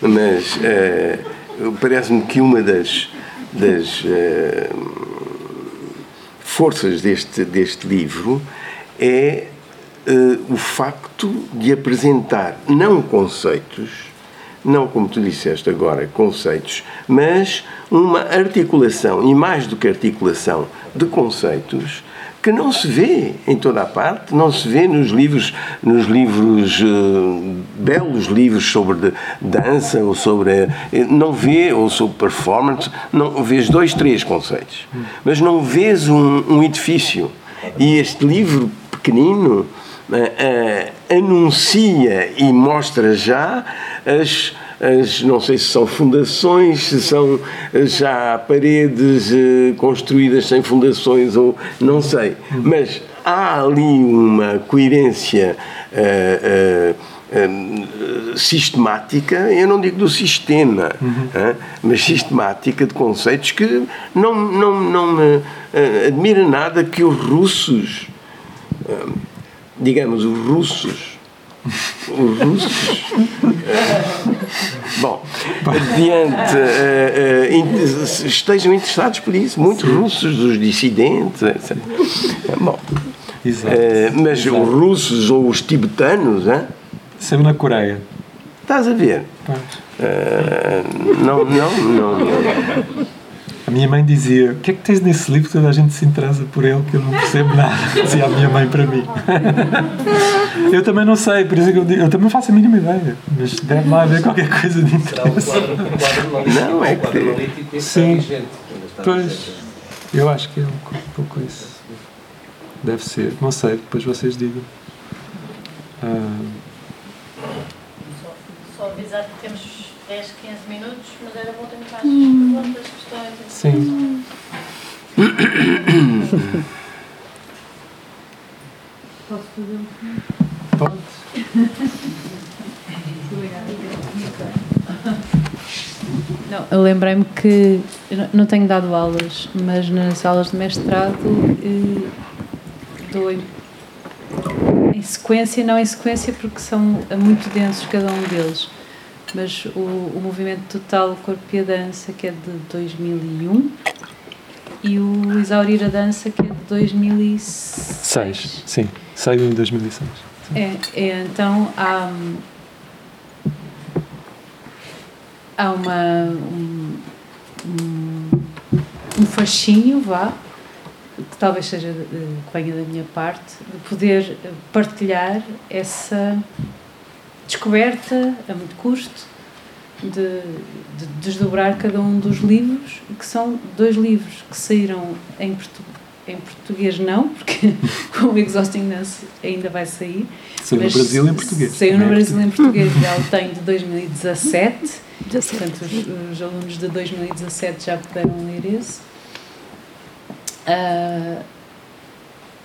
mas eh, parece-me que uma das, das eh, forças deste, deste livro é eh, o facto de apresentar não conceitos, não como tu disseste agora, conceitos, mas uma articulação, e mais do que articulação, de conceitos que não se vê em toda a parte, não se vê nos livros, nos livros uh, belos livros sobre dança ou sobre não vê ou sobre performance, não vês dois, três conceitos, mas não vês um, um edifício. E este livro pequenino anuncia e mostra já as as, não sei se são fundações, se são eh, já paredes eh, construídas sem fundações ou não sei, mas há ali uma coerência uh, uh, sistemática, eu não digo do sistema, uhum. mas sistemática de conceitos que não, não, não me admira nada que os russos, digamos, os russos os russos. Bom, adiante, uh, uh, estejam interessados por isso, muitos russos, os dissidentes, etc. Bom, uh, mas Exato. os russos ou os tibetanos, hein? sempre na Coreia. Estás a ver? não, não, não. não. A minha mãe dizia: O que é que tens nesse livro? Toda a gente se interessa por ele, que eu não percebo nada. Dizia a minha mãe para mim. eu também não sei, por isso é que eu, digo, eu também não faço a mínima ideia. Mas deve lá haver qualquer coisa de interesse. Não, é que. Sim. Pois, eu acho que é um pouco isso. Deve ser. Não sei, depois vocês digam. Ah. Só, só avisar que temos 10, 15 minutos, mas era bom ter mais hum. perguntas, questões. Sim. Posso fazer um Pode. Não, eu lembrei-me que não tenho dado aulas, mas nas aulas de mestrado eh, dou em sequência, não em sequência porque são muito densos cada um deles mas o, o movimento total Corpo e a Dança, que é de 2001, e o Exaurir a Dança, que é de 2006. Seis, sim, saiu em 2006. É, é, então há, há uma, um, um, um fascínio, vá, que talvez seja que venha da minha parte, de poder partilhar essa descoberta a muito custo de, de, desdobrar cada um dos livros, que são dois livros que saíram em, portu, em português não, porque o Exhausting Dance ainda vai sair. Saiu no Brasil em português. Saiu no é Brasil em português, já o tenho de 2017. Portanto, os, os, alunos de 2017 já puderam ler esse. Uh,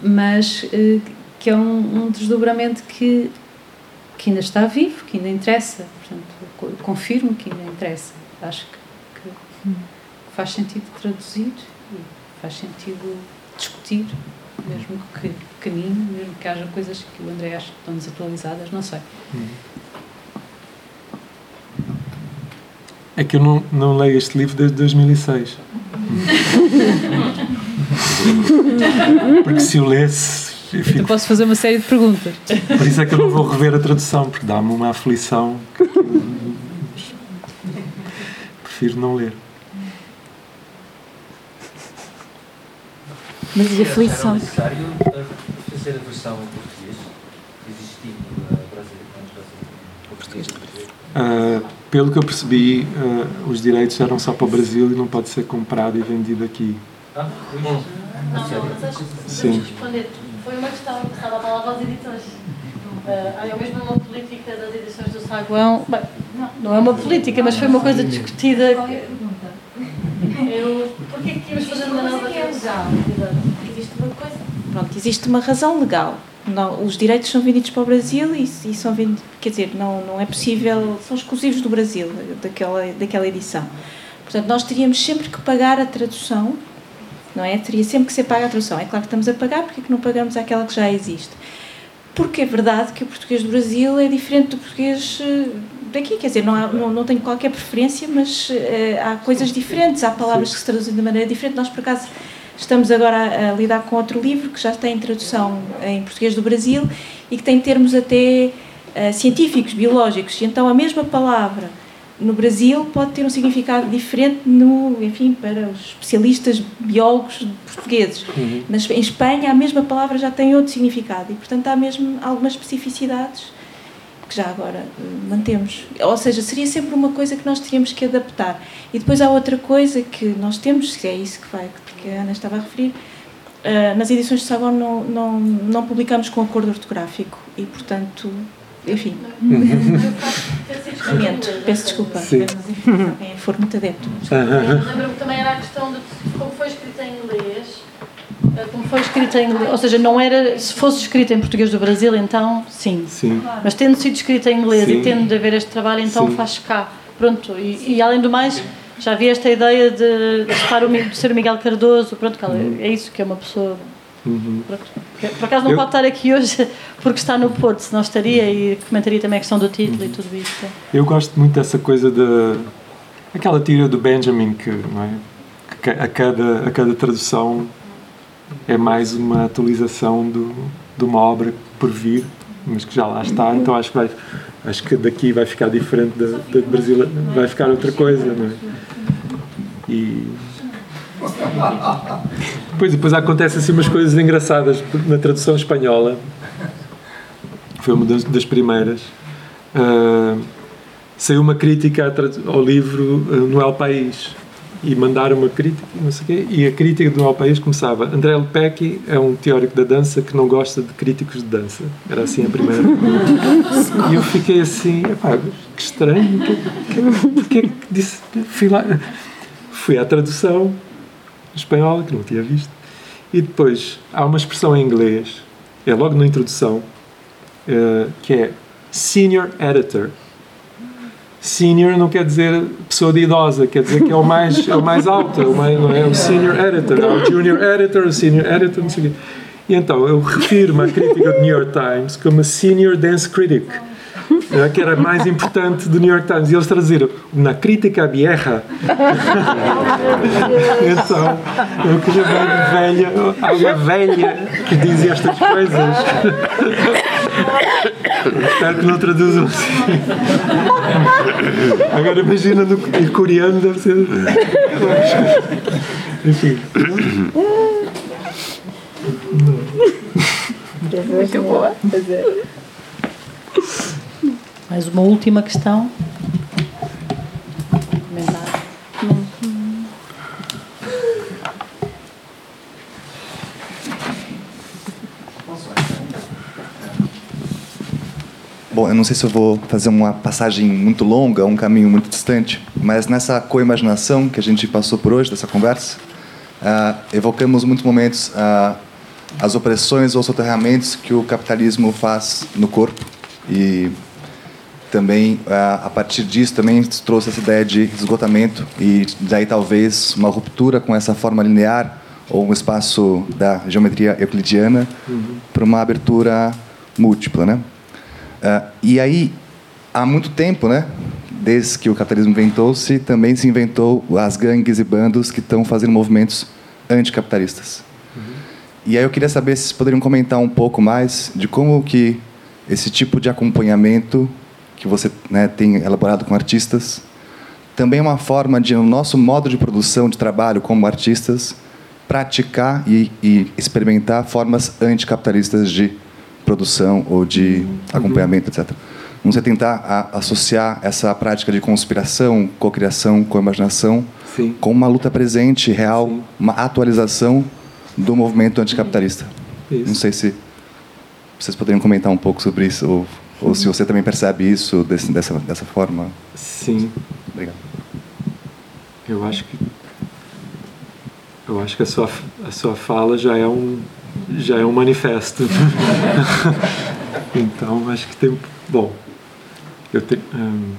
mas uh, que é um, um desdobramento que que ainda está vivo, que ainda interessa. Portanto, confirmo que ainda interessa. Acho que, que, faz sentido traduzir e faz sentido discutir, mesmo que pequenino, mesmo que haja coisas que o André acha que estão desatualizadas, não sei. É que eu não, não leio este livro desde 2006. Porque se o lesse eu fico... Então posso fazer uma série de perguntas. Por isso é que eu não vou rever a tradução, porque dá-me uma aflição que prefiro não ler. Mas e aflição? É necessário fazer a versão em português, existindo no Brasil, Uh, pelo que eu percebi, uh, os direitos eram só para o Brasil e não pode ser comprado e vendido aqui. Ah, bom. Não, não, mas acho que Sim. responder foi uma questão que estava a falar aos editores. Uh, eu mesmo uma política das edições do Saguão, bem, não, não é uma política, mas foi uma coisa discutida. Qual é a pergunta? Eu, porquê que íamos fazer uma nova tradução? Existe uma coisa. Pronto, existe uma razão legal. Não, os direitos são vendidos para o Brasil e, e são vendidos, quer dizer, não, não é possível, são exclusivos do Brasil, daquela, daquela edição. Portanto, nós teríamos sempre que pagar a tradução não é? Teria sempre que ser paga a tradução. É claro que estamos a pagar, porque é que não pagamos aquela que já existe? Porque é verdade que o português do Brasil é diferente do português eh, daqui, quer dizer, não, há, não, não tenho qualquer preferência, mas uh, há coisas diferentes, há palavras Sim. que se traduzem de maneira diferente. Nós, por acaso, estamos agora a, a, lidar com outro livro que já tem tradução em português do Brasil e que tem termos até uh, científicos, biológicos, e então a mesma palavra no Brasil pode ter um significado diferente no, enfim, para os especialistas biólogos portugueses. Uhum. Mas em Espanha a mesma palavra já tem outro significado e, portanto, há mesmo algumas especificidades que já agora uh, mantemos. Ou seja, seria sempre uma coisa que nós teríamos que adaptar. E depois há outra coisa que nós temos, que é isso que, vai, que a Ana estava a referir, uh, nas edições de Sabão não, não, não publicamos com acordo ortográfico e, portanto, enfim. Peço desculpa. Sim. Mas, for muito adepto. Lembro-me também era a questão de como foi escrita em inglês. Eh, como foi escrita em inglês, ou seja, não era, se fosse escrita em português do Brasil, então sim. sim. Mas tendo sido escrita em inglês sim. e tendo de haver este trabalho, então sim. faz cá. Pronto, e, e, além do mais, já havia esta ideia de, de, de ser o Miguel Cardoso, pronto, é isso que é uma pessoa Uhum. Por acaso não eu, pode estar aqui hoje porque está no Porto, senão estaria e comentaria também a questão do título uhum. e tudo isso. Eu gosto muito dessa coisa da. aquela tira do Benjamin que, não é? que a, cada, a cada tradução é mais uma atualização do, de uma obra por vir, mas que já lá está, então acho que, vai, acho que daqui vai ficar diferente da, da Brasil, vai ficar outra coisa, não é? E Pois, depois acontecem assim umas coisas engraçadas na tradução espanhola. Foi uma das, das primeiras. Uh, saiu uma crítica ao livro uh, no El País e mandaram uma crítica, não sei quê, e a crítica do El País começava André Lepecki é um teórico da dança que não gosta de críticos de dança. Era assim a primeira. e eu fiquei assim, que estranho, que, que, que disse, fui lá, fui à tradução espanhola, que não tinha visto. E depois há uma expressão em inglês, é logo na introdução, uh, que é senior editor. Senior não quer dizer pessoa de idosa, quer dizer que é o mais, é o mais alto, é o, mais, não é? o senior editor, é o junior editor, o senior editor, não sei o quê. E então eu refiro-me à crítica do New York Times como a senior dance critic é, que era mais importante do New York Times. E eles traduziram na crítica vieja. então, eu queria ver velha, há uma velha que diz estas coisas. Espero que não traduzam assim. Agora imagina no em coreano deve ser. Enfim. Muito boa. Mais uma última questão. Bom, eu não sei se eu vou fazer uma passagem muito longa, um caminho muito distante, mas nessa coimaginação que a gente passou por hoje, dessa conversa, uh, evocamos muitos momentos uh, as opressões ou soterramentos que o capitalismo faz no corpo e também a partir disso também trouxe essa ideia de esgotamento e daí talvez uma ruptura com essa forma linear ou um espaço da geometria euclidiana uhum. para uma abertura múltipla, né? Uh, e aí há muito tempo, né? Desde que o capitalismo inventou-se, também se inventou as gangues e bandos que estão fazendo movimentos anticapitalistas. Uhum. E aí eu queria saber se vocês poderiam comentar um pouco mais de como que esse tipo de acompanhamento que você né, tem elaborado com artistas, também é uma forma de, no nosso modo de produção de trabalho como artistas, praticar e, e experimentar formas anticapitalistas de produção ou de uhum. acompanhamento, etc. Vamos tentar associar essa prática de conspiração, cocriação, co-imaginação com uma luta presente, real, Sim. uma atualização do movimento anticapitalista. Isso. Não sei se vocês poderiam comentar um pouco sobre isso ou ou se você também percebe isso desse, dessa, dessa forma. Sim. Obrigado. Eu acho que eu acho que a sua, a sua fala já é um já é um manifesto. então acho que tem bom. Eu tenho hum,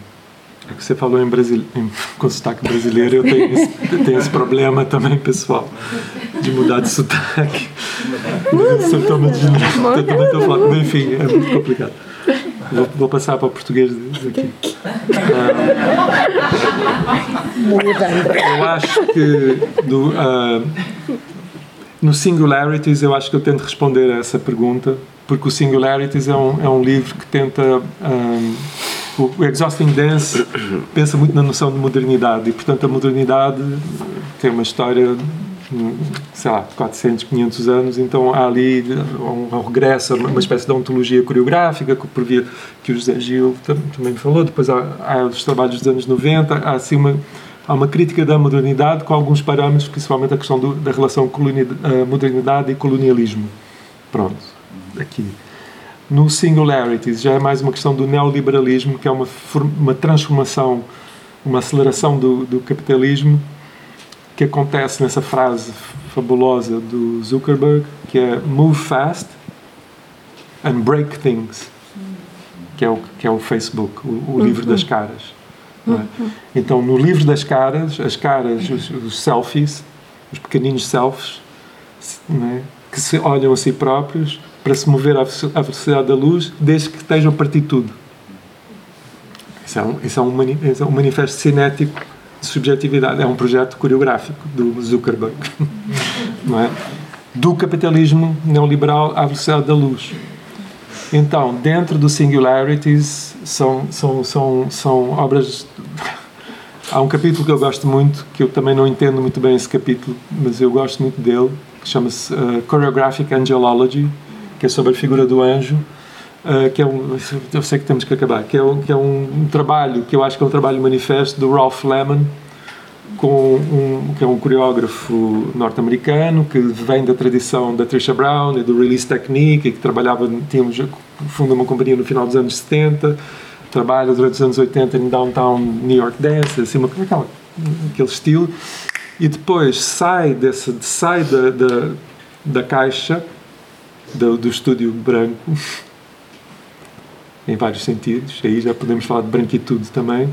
é que você falou em, Brasil, em com sotaque brasileiro, eu tenho, esse, eu tenho esse problema também, pessoal, de mudar de sotaque. Totalmente, totalmente, enfim, é muito complicado. Vou, vou passar para o português aqui. Eu acho que do, uh, no Singularities eu acho que eu tento responder a essa pergunta, porque o Singularities é um, é um livro que tenta. Um, o Exhausting Dance pensa muito na noção de modernidade e, portanto, a modernidade tem uma história sei lá, 400, 500 anos, então há ali um, regresso, uma espécie de ontologia coreográfica que, por via, que o José Gil também falou, depois há, há os trabalhos dos anos 90, há assim uma, há uma crítica da modernidade com alguns parâmetros, principalmente a questão do, da relação uh, modernidade e colonialismo. Pronto, aqui. No Singularities já é mais uma questão do neoliberalismo, que é uma, uma transformação, uma aceleração do, do capitalismo que acontece nessa frase fabulosa do Zuckerberg, que é move fast and break things, que é o, que é o Facebook, o, o livro das caras. É? Então, no livro das caras, as caras, os, os selfies, os pequeninos selfies, é? que se olham a si próprios para se mover à velocidade da luz, desde que estejam a partir tudo. Isso é um, isso é um, isso é um manifesto cinético subjetividade. É um projeto coreográfico do Zuckerberg, não é? Do capitalismo neoliberal à velocidade da luz. Então, dentro do Singularities, são, são, são, são obras. Há um capítulo que eu gosto muito, que eu também não entendo muito bem esse capítulo, mas eu gosto muito dele, que chama-se uh, Choreographic Angelology, que é sobre a figura do anjo, uh, que é um, eu sei que temos que acabar, que é, um, que é um, trabalho que eu acho que é um trabalho manifesto do Ralph Lemon, com um, que é um coreógrafo norte-americano que vem da tradição da Trisha Brown e do Release Technique e que trabalhava, tínhamos, funda uma companhia no final dos anos 70, trabalha durante os anos 80 em Downtown New York Dance, assim, uma, aquela, aquele estilo, e depois sai, desse, sai da, da, da caixa do, do estúdio branco em vários sentidos, aí já podemos falar de branquitude também,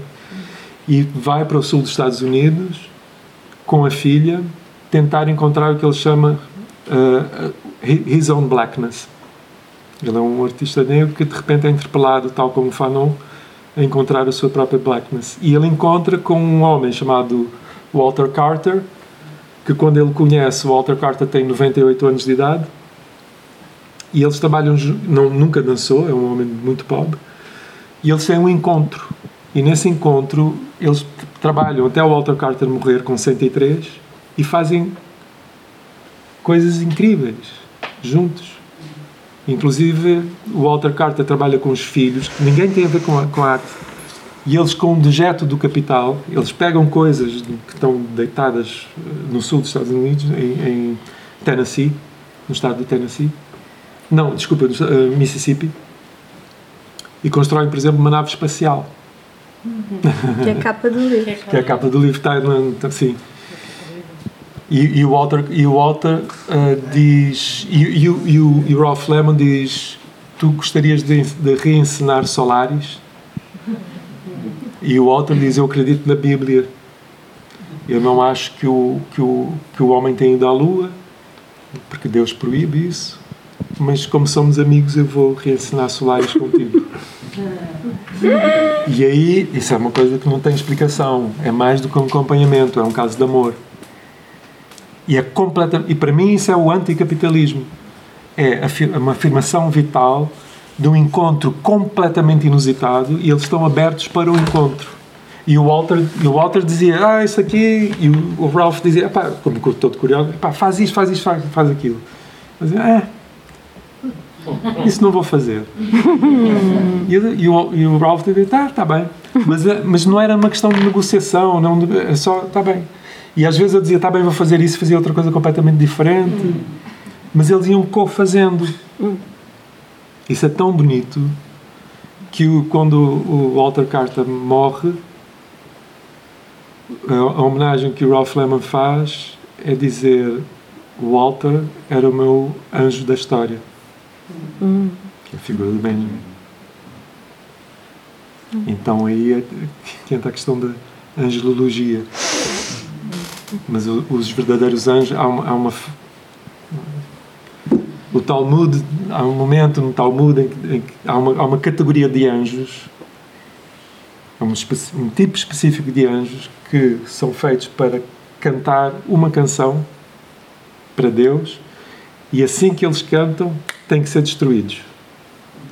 e vai para o sul dos Estados Unidos com a filha tentar encontrar o que ele chama uh, his own blackness. Ele é um artista negro que de repente é interpelado, tal como Fanon, a encontrar a sua própria blackness. E ele encontra com um homem chamado Walter Carter, que quando ele conhece, Walter Carter tem 98 anos de idade, e eles trabalham, não, nunca dançou, é um homem muito pobre, e eles têm um encontro. E nesse encontro, eles trabalham até o Walter Carter morrer com 103 e fazem coisas incríveis juntos. Inclusive, o Walter Carter trabalha com os filhos, ninguém tem a ver com a, com a arte. E eles, com um dejeto do capital, eles pegam coisas que estão deitadas eh, no sul dos Estados Unidos, em, em Tennessee, no estado de Tennessee, não, desculpa, uh, Mississippi. E constroem, por exemplo, uma nave espacial. Uhum. Que é a capa do livro. que é a capa do livro, está, sim. E, e, o Walter, e o Walter uh, diz. E, e, e, o, e o Ralph Lemon diz: Tu gostarias de, de reencenar Solaris? E o Walter diz: Eu acredito na Bíblia. Eu não acho que o, que o, que o homem tenha ido à Lua, porque Deus proíbe isso mas como somos amigos, eu vou reensinar Solares contigo. E aí, isso é uma coisa que não tem explicação. É mais do que um acompanhamento, é um caso de amor. E, é completa, e para mim isso é o anticapitalismo. É uma afirmação vital de um encontro completamente inusitado e eles estão abertos para o encontro. E o Walter, e o Walter dizia, ah, isso aqui, e o, Ralph dizia, como todo curioso, pá, faz isto, faz isto, faz, faz aquilo. Mas, é, isso não vou fazer. e, e, o, e o Ralph dizia, tá, tá bem. Mas, eh, mas não era uma questão de negociação, não, é só, tá bem. E às vezes eu dizia, tá bem, vou fazer isso, fazia outra coisa completamente diferente. Mas eles iam co-fazendo. Isso é tão bonito que o, quando o Walter Carter morre, a, a homenagem que o Ralph Lemon faz é dizer Walter era o meu anjo da história. Que é a figura do Benjamin. Então aí é, entra a questão da angelologia. Mas os verdadeiros anjos, há uma, há uma o Talmud, há um momento no Talmud em que, em que há, uma, há, uma, categoria de anjos, um, um tipo específico de anjos que são feitos para cantar uma canção para Deus e assim que eles cantam têm que ser destruídos.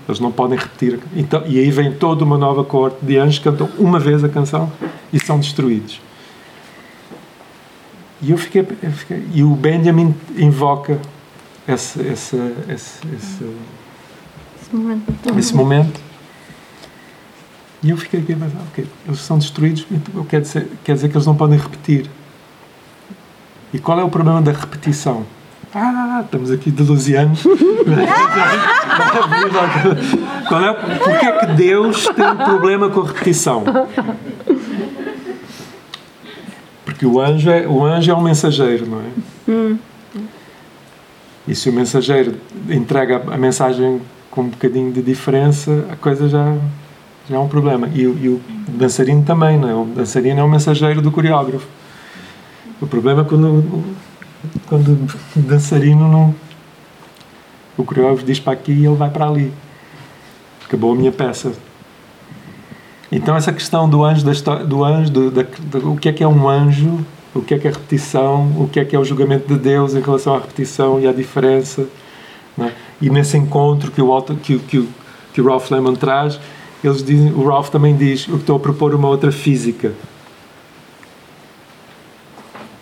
Eles não podem repetir. Então, e aí vem toda uma nova corte de anjos que cantam uma vez a canção e são destruídos. E eu fiquei, eu fiquei e o Benjamin invoca esse, esse, esse, esse, esse momento. Esse momento. E eu fiquei aqui a pensar, ok, eles são destruídos, então quer dizer, quer dizer que eles não podem repetir. E qual é o problema da repetição? Ah, estamos aqui de Lusianos. qual é, porquê é que Deus tem um problema com a repetição? Porque o anjo é, o anjo é um mensageiro, não é? Hum. E se o mensageiro entrega a mensagem com um bocadinho de diferença, a coisa já, já é um problema. E, e o dançarino também, não é? O dançarino é o mensageiro do coreógrafo. O problema é quando, quando o dançarino não. O coreógrafo diz para aqui e ele vai para ali. Acabou a minha peça. Então essa questão do anjo, da do anjo, do, da, do, o que é que é um anjo, o que é que é repetição, o que é que é o julgamento de Deus em relação à repetição e à diferença, é? e nesse encontro que o, Walter, que, que, que o Ralph Lemon traz, eles dizem, o Ralph também diz, eu estou a propor uma outra física.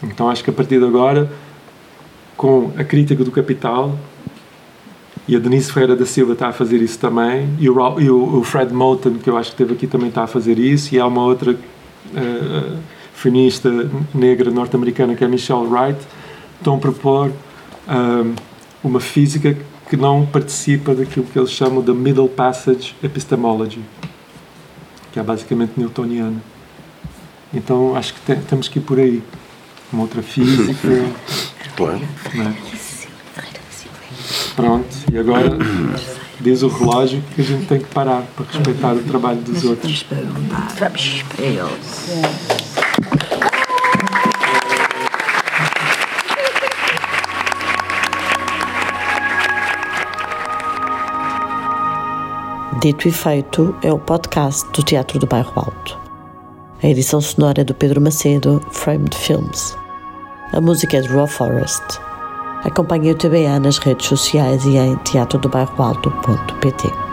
Então acho que a partir de agora, com a crítica do capital, e a Denise Ferreira da Silva está a fazer isso também, e o, e o, Fred Moulton, que eu acho que esteve aqui, também está a fazer isso, e há uma outra uh, feminista negra norte-americana que é Michelle Wright, estão a propor eh, uma física que não participa daquilo que eles chamam de Middle Passage Epistemology, que é basicamente newtoniana. Então acho que te, temos que ir por aí. Uma outra física. Claro. Né? Pronto, e agora diz o relógio que a gente tem que parar para respeitar o trabalho dos outros. Vamos para eles. Dito e Feito é o podcast do Teatro do Bairro Alto. A edição sonora é do Pedro Macedo, Framed Films. A música é de Raw Forest. Acompanhe o TBA nas redes sociais e em teatrodobairroalto.pt.